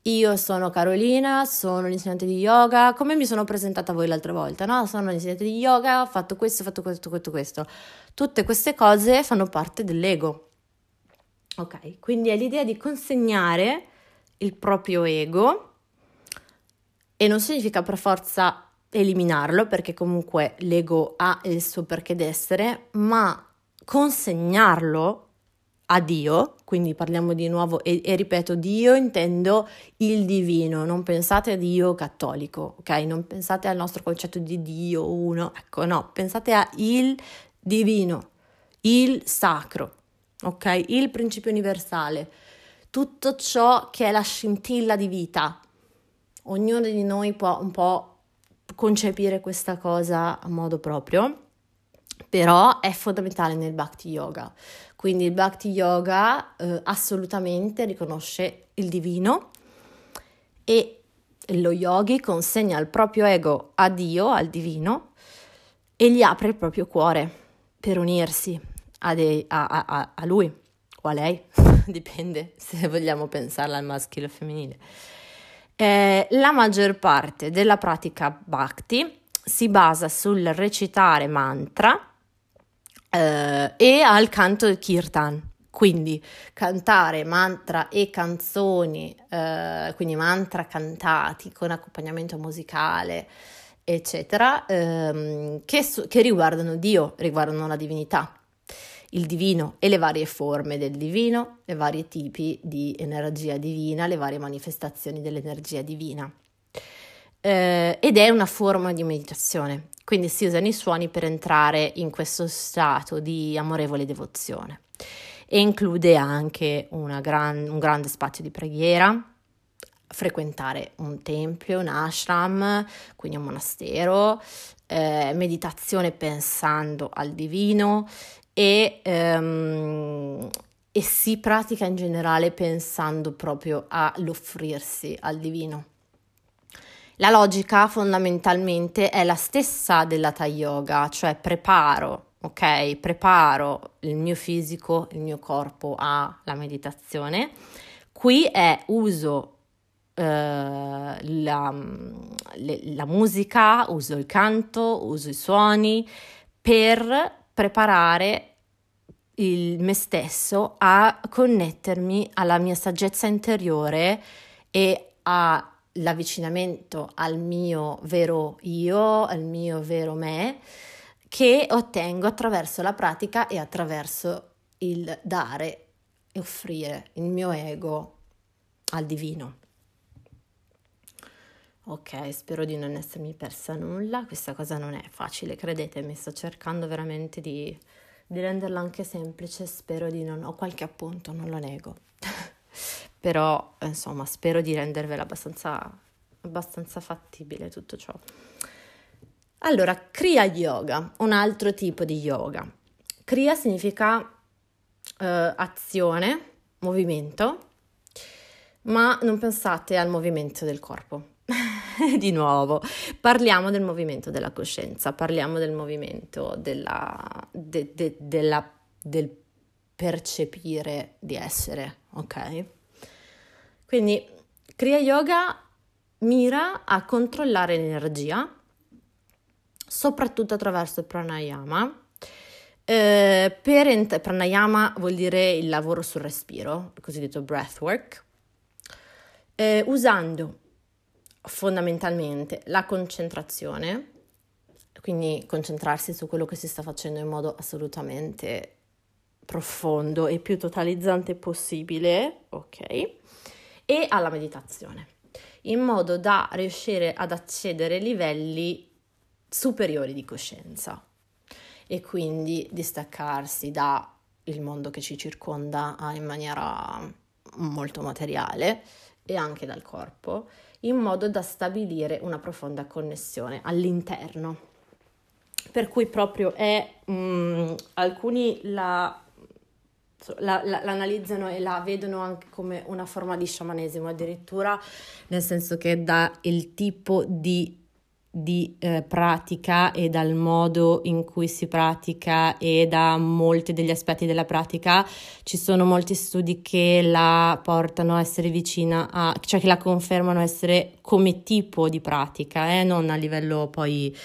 Io sono Carolina, sono l'insegnante di yoga, come mi sono presentata voi l'altra volta, no? Sono l'insegnante di yoga, ho fatto questo, ho fatto questo, questo, questo. Tutte queste cose fanno parte dell'ego. Ok, quindi è l'idea di consegnare il proprio ego e non significa per forza eliminarlo perché comunque l'ego ha il suo perché d'essere, ma consegnarlo a Dio, quindi parliamo di nuovo e, e, ripeto, Dio intendo il divino, non pensate a Dio cattolico, ok? Non pensate al nostro concetto di Dio uno, ecco no, pensate a il divino, il sacro, ok? Il principio universale, tutto ciò che è la scintilla di vita. Ognuno di noi può un po' concepire questa cosa a modo proprio, però è fondamentale nel Bhakti Yoga. Quindi il Bhakti Yoga eh, assolutamente riconosce il divino e lo yogi consegna il proprio ego a Dio, al divino, e gli apre il proprio cuore per unirsi a, de- a, a, a lui o a lei, dipende se vogliamo pensarla al maschile o femminile. Eh, la maggior parte della pratica bhakti si basa sul recitare mantra eh, e al canto kirtan. Quindi cantare mantra e canzoni, eh, quindi mantra cantati con accompagnamento musicale, eccetera, ehm, che, che riguardano Dio, riguardano la divinità il divino e le varie forme del divino, i vari tipi di energia divina, le varie manifestazioni dell'energia divina. Eh, ed è una forma di meditazione, quindi si usano i suoni per entrare in questo stato di amorevole devozione e include anche gran, un grande spazio di preghiera, frequentare un tempio, un ashram, quindi un monastero, eh, meditazione pensando al divino e, ehm, e si pratica in generale pensando proprio all'offrirsi al divino. La logica fondamentalmente è la stessa dell'Hatha Yoga, cioè preparo, ok? Preparo il mio fisico, il mio corpo alla meditazione. Qui è uso eh, la, le, la musica, uso il canto, uso i suoni per preparare il me stesso a connettermi alla mia saggezza interiore e all'avvicinamento al mio vero io, al mio vero me, che ottengo attraverso la pratica e attraverso il dare e offrire il mio ego al divino. Ok, spero di non essermi persa nulla, questa cosa non è facile, credetemi, sto cercando veramente di, di renderla anche semplice, spero di non... ho qualche appunto, non lo nego, però insomma spero di rendervela abbastanza, abbastanza fattibile tutto ciò. Allora, Kriya Yoga, un altro tipo di yoga. Kriya significa eh, azione, movimento, ma non pensate al movimento del corpo di nuovo, parliamo del movimento della coscienza, parliamo del movimento della, de, de, della, del percepire di essere, ok? Quindi Kriya Yoga mira a controllare l'energia, soprattutto attraverso il pranayama. Eh, per ent- pranayama vuol dire il lavoro sul respiro, il cosiddetto breathwork, eh, usando fondamentalmente la concentrazione, quindi concentrarsi su quello che si sta facendo in modo assolutamente profondo e più totalizzante possibile, ok? E alla meditazione, in modo da riuscire ad accedere a livelli superiori di coscienza e quindi distaccarsi dal mondo che ci circonda in maniera molto materiale e anche dal corpo in modo da stabilire una profonda connessione all'interno. Per cui proprio è, um, alcuni la, la, la, l'analizzano e la vedono anche come una forma di sciamanesimo addirittura, nel senso che dà il tipo di di eh, pratica e dal modo in cui si pratica e da molti degli aspetti della pratica. Ci sono molti studi che la portano a essere vicina a cioè che la confermano essere come tipo di pratica eh, non a livello poi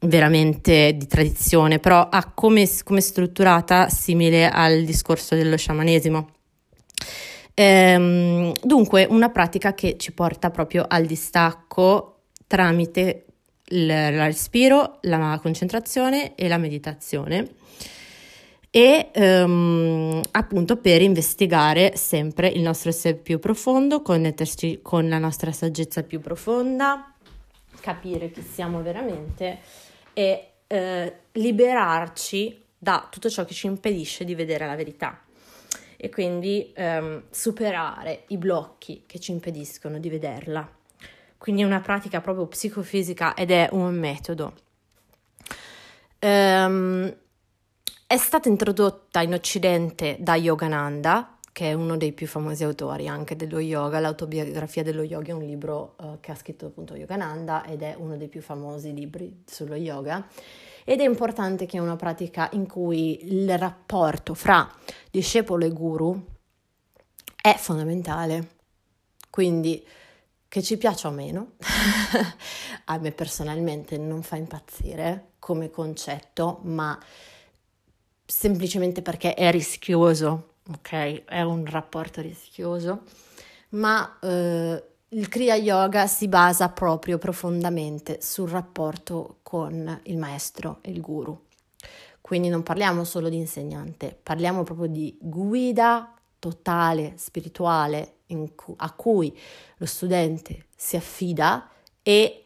veramente di tradizione però a come, come strutturata simile al discorso dello sciamanesimo. Ehm, dunque una pratica che ci porta proprio al distacco tramite il respiro, la concentrazione e la meditazione. E um, appunto per investigare sempre il nostro essere più profondo, connetterci con la nostra saggezza più profonda, capire chi siamo veramente e eh, liberarci da tutto ciò che ci impedisce di vedere la verità e quindi um, superare i blocchi che ci impediscono di vederla quindi è una pratica proprio psicofisica ed è un metodo. Um, è stata introdotta in Occidente da Yogananda, che è uno dei più famosi autori anche dello yoga. L'autobiografia dello yoga è un libro uh, che ha scritto appunto Yogananda ed è uno dei più famosi libri sullo yoga. Ed è importante che è una pratica in cui il rapporto fra discepolo e guru è fondamentale. Quindi che ci piaccia o meno, a me personalmente non fa impazzire come concetto, ma semplicemente perché è rischioso ok? È un rapporto rischioso, ma eh, il Kriya Yoga si basa proprio profondamente sul rapporto con il maestro il guru. Quindi non parliamo solo di insegnante, parliamo proprio di guida totale, spirituale, cu- a cui lo studente si affida e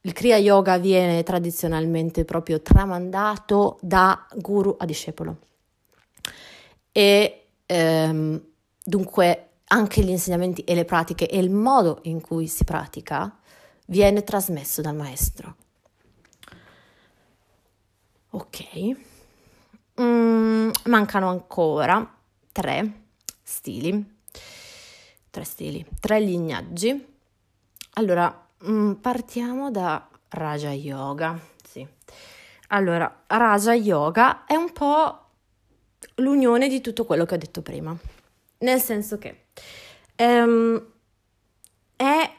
il Kriya Yoga viene tradizionalmente proprio tramandato da guru a discepolo e ehm, dunque anche gli insegnamenti e le pratiche e il modo in cui si pratica viene trasmesso dal maestro. Ok, mm, mancano ancora tre stili, tre stili, tre lignaggi. Allora, mm, partiamo da Raja Yoga. Sì. Allora, Raja Yoga è un po' l'unione di tutto quello che ho detto prima. Nel senso che um, è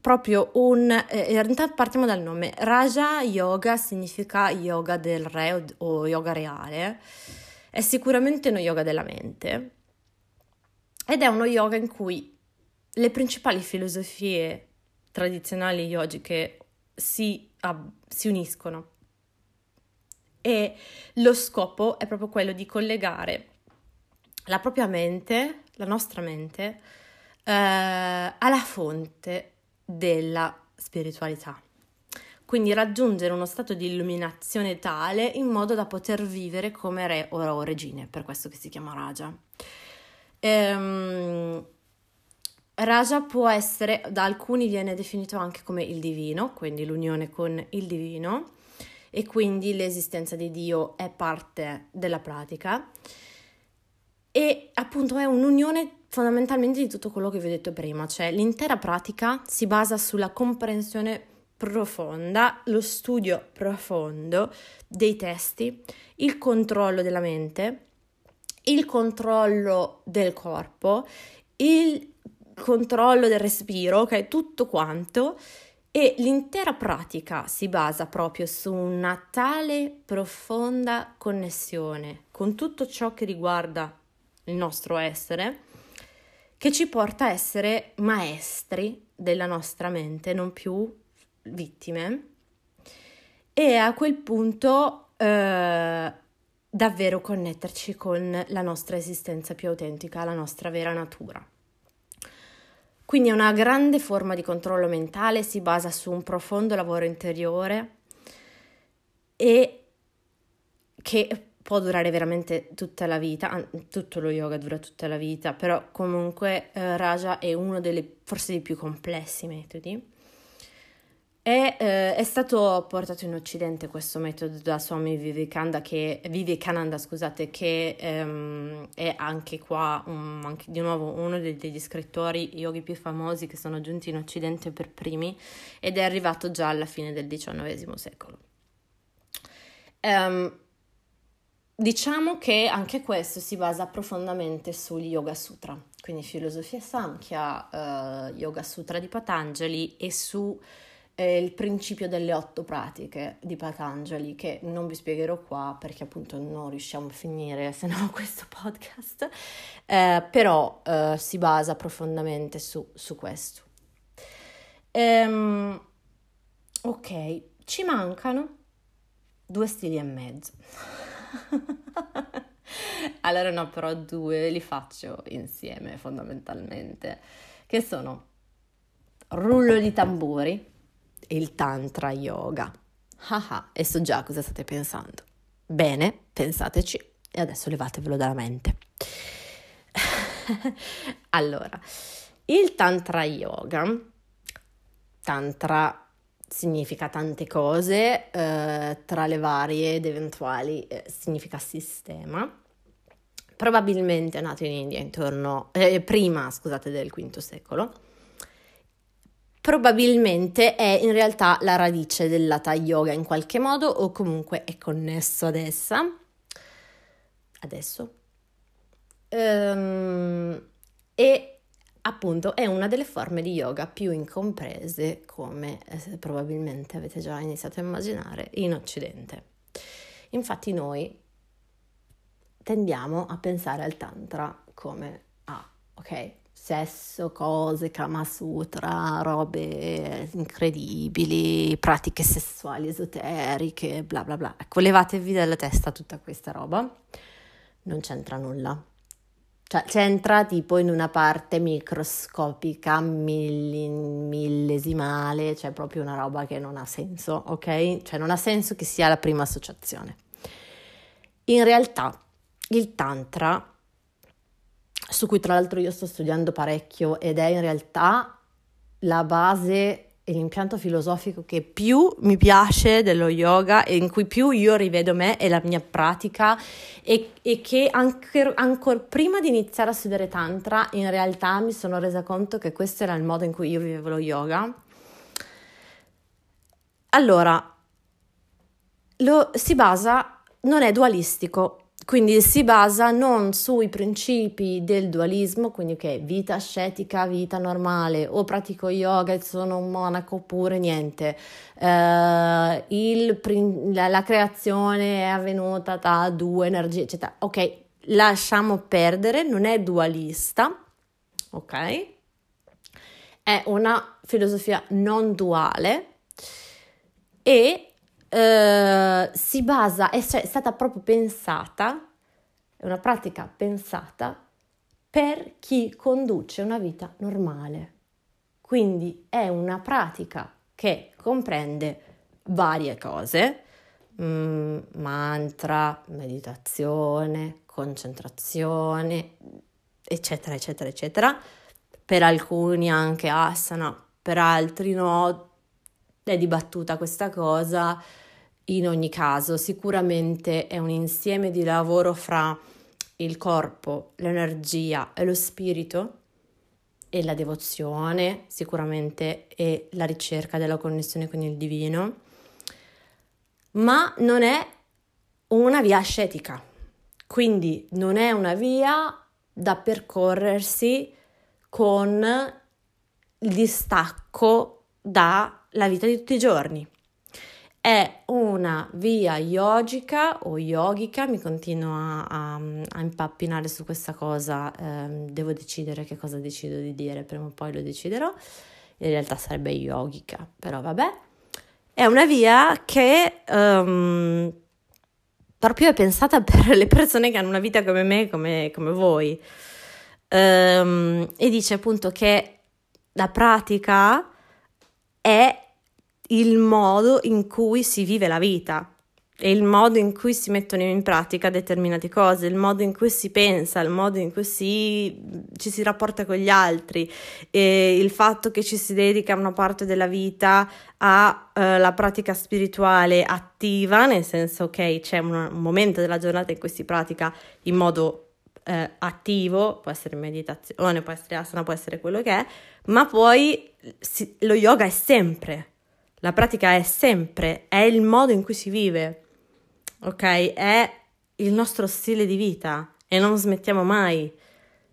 proprio un... Eh, in realtà partiamo dal nome. Raja Yoga significa yoga del re o, o yoga reale. È sicuramente uno yoga della mente. Ed è uno yoga in cui le principali filosofie tradizionali yogiche si, uh, si uniscono e lo scopo è proprio quello di collegare la propria mente, la nostra mente, eh, alla fonte della spiritualità. Quindi raggiungere uno stato di illuminazione tale in modo da poter vivere come re o regine, per questo che si chiama Raja. Ehm, Raja può essere, da alcuni viene definito anche come il divino, quindi l'unione con il divino, e quindi l'esistenza di Dio è parte della pratica. E appunto è un'unione fondamentalmente di tutto quello che vi ho detto prima, cioè l'intera pratica si basa sulla comprensione profonda, lo studio profondo dei testi, il controllo della mente, il controllo del corpo, il controllo del respiro, ok, tutto quanto e l'intera pratica si basa proprio su una tale profonda connessione con tutto ciò che riguarda il nostro essere che ci porta a essere maestri della nostra mente, non più vittime e a quel punto eh, davvero connetterci con la nostra esistenza più autentica, la nostra vera natura. Quindi è una grande forma di controllo mentale, si basa su un profondo lavoro interiore e che può durare veramente tutta la vita, tutto lo yoga dura tutta la vita, però comunque eh, Raja è uno dei forse dei più complessi metodi è, eh, è, stato portato in Occidente questo metodo da Swami Vivekananda, che, Vivekananda scusate, che ehm, è anche qua, um, anche, di nuovo, uno degli, degli, scrittori yogi più famosi che sono giunti in Occidente per primi ed è arrivato già alla fine del XIX secolo. Um, diciamo che anche questo si basa profondamente sugli Yoga Sutra, quindi filosofia Samkhya, uh, Yoga Sutra di Patanjali e su eh, il principio delle otto pratiche di Patanjali che non vi spiegherò qua perché appunto non riusciamo a finire se no questo podcast, eh, però eh, si basa profondamente su, su questo. Ehm, ok, ci mancano due stili e mezzo. allora no, però due li faccio insieme fondamentalmente, che sono rullo di tamburi il Tantra Yoga. Ah e so già cosa state pensando. Bene, pensateci e adesso levatevelo dalla mente. allora, il Tantra Yoga, Tantra significa tante cose, eh, tra le varie ed eventuali eh, significa sistema. probabilmente è nato in India intorno, eh, prima, scusate, del V secolo. Probabilmente è in realtà la radice dell'Hatha Yoga in qualche modo o comunque è connesso ad essa. Adesso. Um, e appunto è una delle forme di yoga più incomprese, come eh, probabilmente avete già iniziato a immaginare, in Occidente. Infatti noi tendiamo a pensare al tantra come ah, ok, sesso, cose, Kama Sutra, robe incredibili, pratiche sessuali esoteriche, bla bla bla. Ecco, levatevi dalla testa tutta questa roba, non c'entra nulla. Cioè, c'entra tipo in una parte microscopica, millesimale, cioè proprio una roba che non ha senso, ok? Cioè non ha senso che sia la prima associazione. In realtà il Tantra, su cui tra l'altro io sto studiando parecchio ed è in realtà la base e l'impianto filosofico che più mi piace dello yoga e in cui più io rivedo me e la mia pratica e, e che anche, ancora prima di iniziare a studiare tantra in realtà mi sono resa conto che questo era il modo in cui io vivevo lo yoga. Allora, lo, si basa, non è dualistico, quindi si basa non sui principi del dualismo, quindi che è vita ascetica, vita normale, o pratico yoga e sono un monaco oppure niente. Uh, il, la, la, creazione è avvenuta da due energie, eccetera. Ok, lasciamo perdere, non è dualista, ok? È una filosofia non duale e eh, si basa, è, cioè, è stata proprio pensata, è una pratica pensata per chi conduce una vita normale. Quindi è una pratica che comprende varie cose, mm, mantra, meditazione, concentrazione, eccetera, eccetera, eccetera. Per alcuni anche asana, per altri no, è dibattuta questa cosa in ogni caso, sicuramente è un insieme di lavoro fra il corpo, l'energia e lo spirito e la devozione, sicuramente, e la ricerca della connessione con il divino, ma non è una via ascetica, quindi non è una via da percorrersi con il distacco dalla vita di tutti i giorni è una via yogica o yogica, mi continuo a, a, a impappinare su questa cosa, eh, devo decidere che cosa decido di dire, prima o poi lo deciderò, in realtà sarebbe yogica, però vabbè, è una via che um, proprio è pensata per le persone che hanno una vita come me, come, come voi, um, e dice appunto che la pratica è il modo in cui si vive la vita e il modo in cui si mettono in pratica determinate cose, il modo in cui si pensa, il modo in cui si, ci si rapporta con gli altri, il fatto che ci si dedica una parte della vita alla uh, pratica spirituale attiva, nel senso che c'è un, un, momento della giornata in cui si pratica in modo uh, attivo, può essere meditazione, può essere asana, può essere quello che è, ma poi si, lo yoga è sempre la pratica è sempre, è il modo in cui si vive, ok? È il nostro stile di vita e non smettiamo mai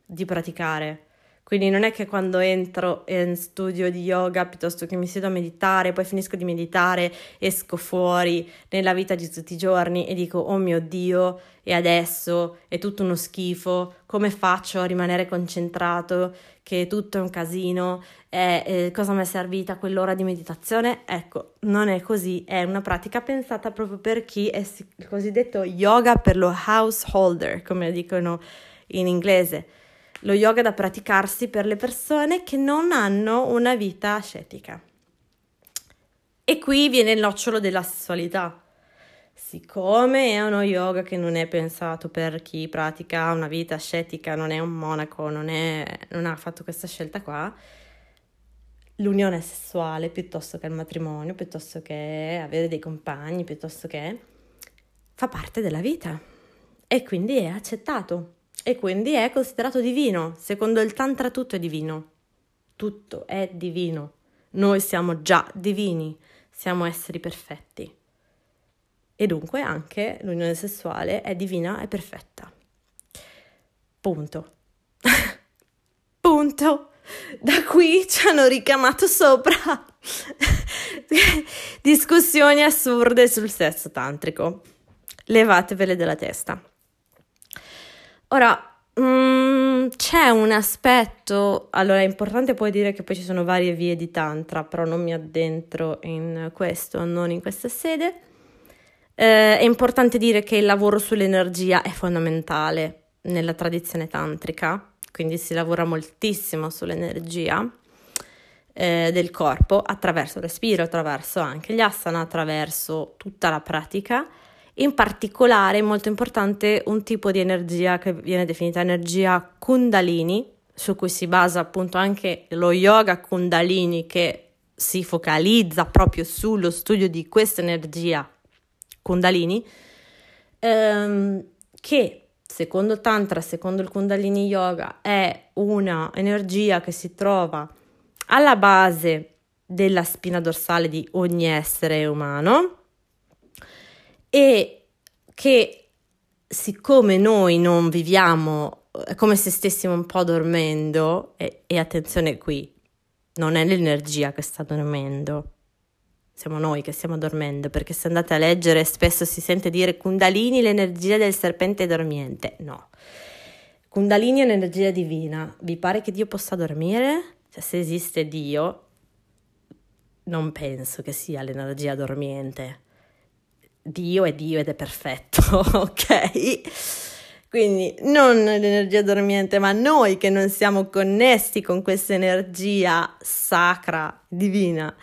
di praticare. Quindi non è che quando entro in studio di yoga piuttosto che mi siedo a meditare, poi finisco di meditare, esco fuori nella vita di tutti i giorni e dico oh mio Dio, e adesso? È tutto uno schifo, come faccio a rimanere concentrato, che tutto è un casino, e, eh, cosa mi è servita quell'ora di meditazione? Ecco, non è così, è una pratica pensata proprio per chi è il cosiddetto yoga per lo householder, come dicono in inglese lo yoga da praticarsi per le persone che non hanno una vita ascetica. E qui viene il nocciolo della sessualità. Siccome è uno yoga che non è pensato per chi pratica una vita ascetica, non è un monaco, non, è, non ha fatto questa scelta qua, l'unione sessuale piuttosto che il matrimonio, piuttosto che avere dei compagni, piuttosto che fa parte della vita e quindi è accettato e quindi è considerato divino. Secondo il Tantra tutto è divino. Tutto è divino. Noi siamo già divini, siamo esseri perfetti. E dunque anche l'unione sessuale è divina e perfetta. Punto. Punto. Da qui ci hanno richiamato sopra discussioni assurde sul sesso tantrico. Levatevele dalla testa. Ora, mm, c'è un aspetto, allora è importante poi dire che poi ci sono varie vie di tantra, però non mi addentro in questo, non in questa sede. Eh, è importante dire che il lavoro sull'energia è fondamentale nella tradizione tantrica, quindi si lavora moltissimo sull'energia eh, del corpo attraverso il respiro, attraverso anche gli asana, attraverso tutta la pratica in particolare, molto importante, un tipo di energia che viene definita energia Kundalini, su cui si basa appunto anche lo yoga Kundalini che si focalizza proprio sullo studio di questa energia Kundalini, ehm, che secondo Tantra, secondo il Kundalini Yoga, è una energia che si trova alla base della spina dorsale di ogni essere umano e che siccome noi non viviamo è come se stessimo un po' dormendo e, e attenzione qui, non è l'energia che sta dormendo, siamo noi che stiamo dormendo, perché se andate a leggere spesso si sente dire Kundalini l'energia del serpente dormiente. No. Kundalini è un'energia divina. Vi pare che Dio possa dormire? Cioè, se esiste Dio, non penso che sia l'energia dormiente. Dio è Dio ed è perfetto, ok? Quindi non l'energia dormiente, ma noi che non siamo connessi con questa energia sacra, divina,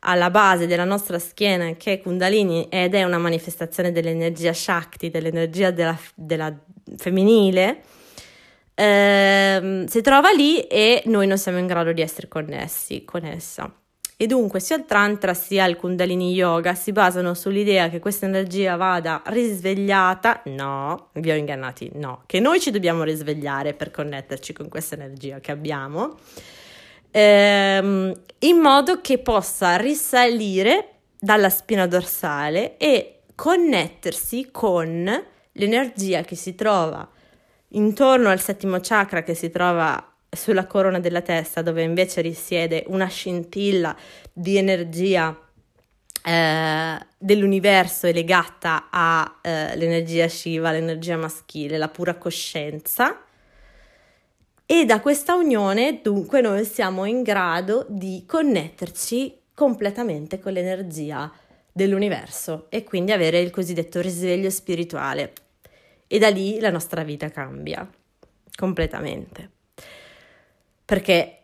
alla base della nostra schiena, che è Kundalini ed è una manifestazione dell'energia Shakti, dell'energia della, della femminile, ehm, si trova lì e noi non siamo in grado di essere connessi con essa. E dunque sia il Tantra sia il Kundalini Yoga si basano sull'idea che questa energia vada risvegliata. No, vi ho ingannati, no, che noi ci dobbiamo risvegliare per connetterci con questa energia che abbiamo, ehm, in modo che possa risalire dalla spina dorsale e connettersi con l'energia che si trova intorno al settimo chakra che si trova sulla corona della testa, dove invece risiede una scintilla di energia eh, dell'universo è legata all'energia eh, Shiva, l'energia maschile, la pura coscienza. E da questa unione, dunque, noi siamo in grado di connetterci completamente con l'energia dell'universo e quindi avere il cosiddetto risveglio spirituale. E da lì la nostra vita cambia completamente perché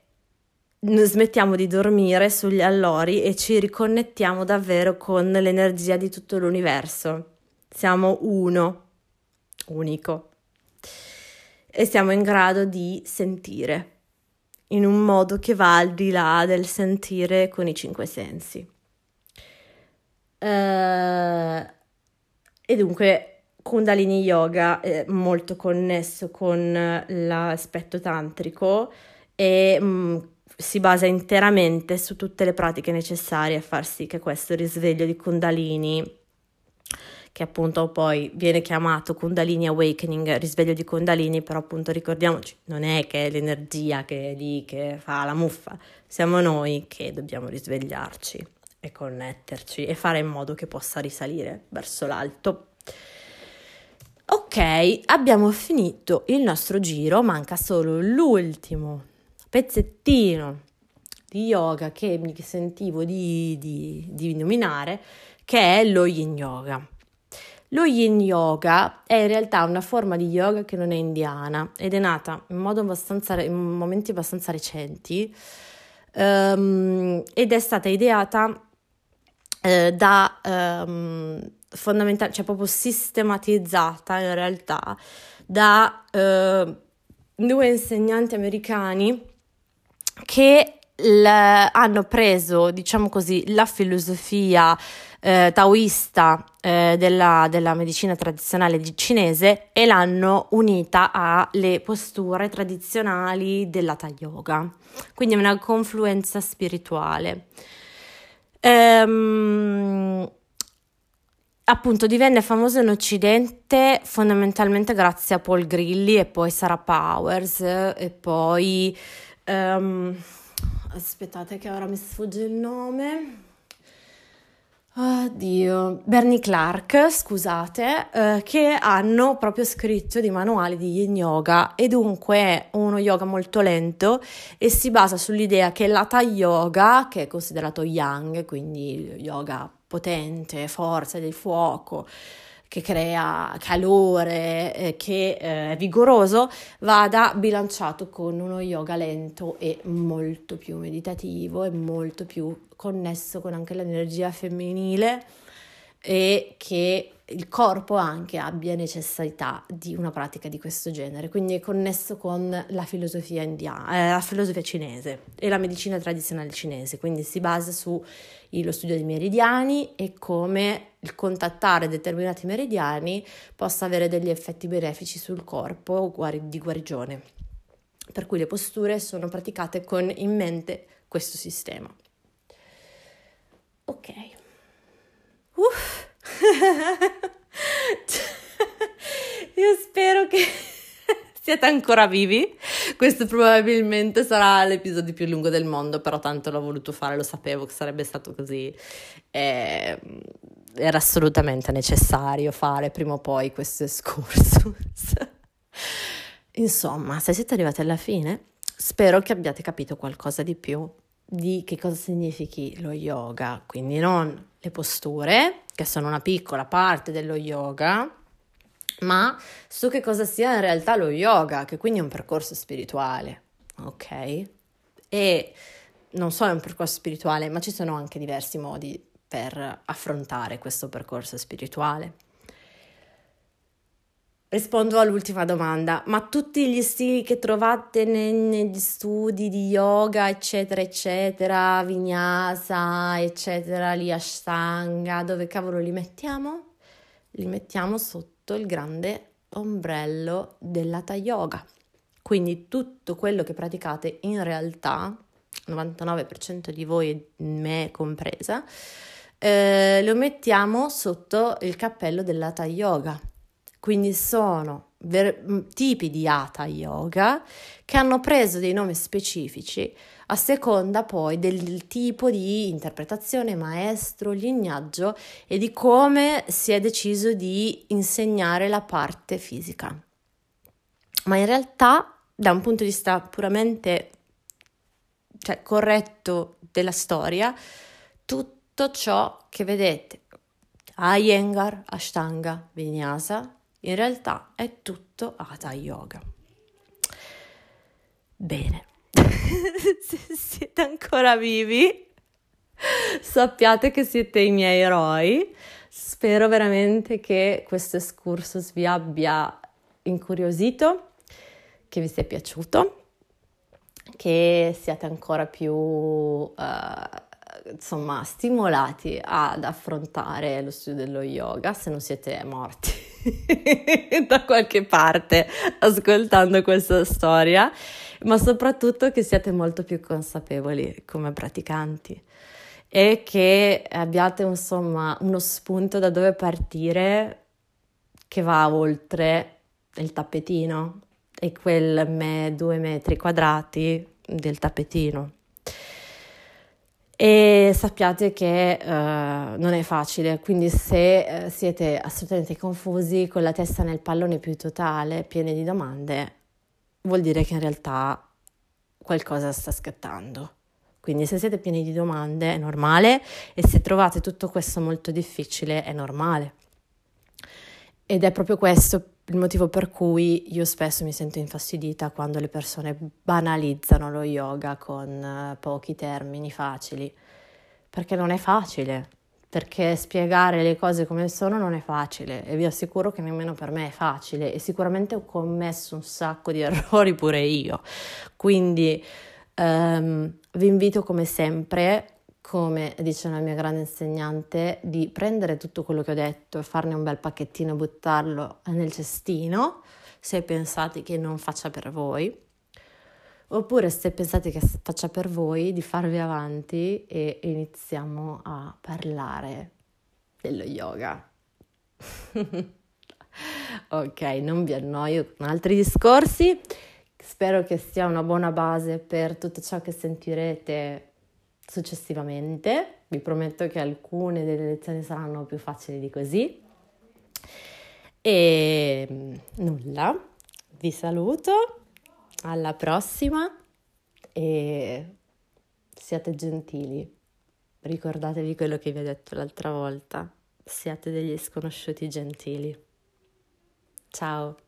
smettiamo di dormire sugli allori e ci riconnettiamo davvero con l'energia di tutto l'universo. Siamo uno, unico, e siamo in grado di sentire in un modo che va al di là del sentire con i cinque sensi. Uh, e dunque Kundalini Yoga è molto connesso con l'aspetto tantrico e mh, mm, si basa interamente su tutte le pratiche necessarie a far sì che questo risveglio di Kundalini che appunto poi viene chiamato Kundalini Awakening, risveglio di Kundalini, però appunto ricordiamoci, non è che è l'energia che è lì che fa la muffa, siamo noi che dobbiamo risvegliarci e connetterci e fare in modo che possa risalire verso l'alto. Ok, abbiamo finito il nostro giro, manca solo l'ultimo pezzettino di yoga che mi sentivo di, di, di nominare, che è lo yin yoga. Lo yin yoga è in realtà una forma di yoga che non è indiana ed è nata in, in momenti abbastanza recenti um, ed è stata ideata uh, da um, fondamentale, cioè proprio sistematizzata in realtà da uh, due insegnanti americani che l- hanno preso, diciamo così, la filosofia eh, taoista eh, della, della, medicina tradizionale cinese e l'hanno unita alle posture tradizionali dell'Hatha Yoga, quindi una confluenza spirituale. Ehm, appunto divenne famoso in Occidente fondamentalmente grazie a Paul Grilli e poi Sarah Powers e poi um, aspettate che ora mi sfugge il nome. Oddio, Bernie Clark, scusate, eh, che hanno proprio scritto dei manuali di yin yoga. E dunque è uno yoga molto lento e si basa sull'idea che l'Hatha yoga, che è considerato yang, quindi yoga potente, forza del fuoco, che crea calore, eh, che eh, è vigoroso, vada bilanciato con uno yoga lento e molto più meditativo e molto più connesso con anche l'energia femminile e che il corpo anche abbia necessità di una pratica di questo genere, quindi è connesso con la filosofia indiana, eh, la filosofia cinese e la medicina tradizionale cinese, quindi si basa sullo studio dei meridiani e come il contattare determinati meridiani possa avere degli effetti benefici sul corpo di guarigione. Per cui le posture sono praticate con in mente questo sistema. Ok. Uff. Io spero che siete ancora vivi. Questo probabilmente sarà l'episodio più lungo del mondo, però tanto l'ho voluto fare, lo sapevo che sarebbe stato così. Eh, era assolutamente necessario fare prima o poi questo excursus. Insomma, se siete arrivati alla fine, spero che abbiate capito qualcosa di più di che cosa significhi lo yoga, quindi non le posture, che sono una piccola parte dello yoga, ma su che cosa sia in realtà lo yoga, che quindi è un percorso spirituale, ok? E non solo è un percorso spirituale, ma ci sono anche diversi modi per affrontare questo percorso spirituale. Rispondo all'ultima domanda, ma tutti gli stili che trovate ne- negli studi di yoga, eccetera, eccetera, vinyasa, eccetera, li ashtanga, dove cavolo li mettiamo? Li mettiamo sotto il grande ombrello dell'Hatha Yoga. Quindi tutto quello che praticate in realtà, 99% di voi, me compresa, eh, lo mettiamo sotto il cappello dell'Hatha Yoga quindi sono ver- tipi di Hatha Yoga che hanno preso dei nomi specifici a seconda poi del tipo di interpretazione, maestro, lignaggio e di come si è deciso di insegnare la parte fisica. Ma in realtà, da un punto di vista puramente cioè, corretto della storia, tutto ciò che vedete, Iyengar, Ashtanga, Vinyasa, in realtà è tutto Hatha Yoga. Bene, se siete ancora vivi, sappiate che siete i miei eroi. Spero veramente che questo excursus vi abbia incuriosito, che vi sia piaciuto, che siate ancora più uh, insomma stimolati ad affrontare lo studio dello yoga se non siete morti da qualche parte ascoltando questa storia, ma soprattutto che siate molto più consapevoli come praticanti e che abbiate insomma uno spunto da dove partire che va oltre il tappetino e quel me, due metri quadrati del tappetino. E sappiate che uh, non è facile, quindi se uh, siete assolutamente confusi con la testa nel pallone più totale, pieni di domande, vuol dire che in realtà qualcosa sta scattando. Quindi se siete pieni di domande è normale e se trovate tutto questo molto difficile è normale. Ed è proprio questo il motivo per cui io spesso mi sento infastidita quando le persone banalizzano lo yoga con uh, pochi termini facili, perché non è facile, perché spiegare le cose come sono non è facile. E vi assicuro che nemmeno per me è facile. E sicuramente ho commesso un sacco di errori pure io. Quindi Um, vi invito come sempre, come dice una mia grande insegnante, di prendere tutto quello che ho detto e farne un bel pacchettino e buttarlo nel cestino se pensate che non faccia per voi. Oppure se pensate che faccia per voi, di farvi avanti e iniziamo a parlare dello yoga. ok, non vi annoio con altri discorsi. Spero che sia una buona base per tutto ciò che sentirete successivamente. Vi prometto che alcune delle lezioni saranno più facili di così. E mm, nulla, vi saluto, alla prossima e siate gentili. Ricordatevi quello che vi ho detto l'altra volta, siate degli sconosciuti gentili. Ciao!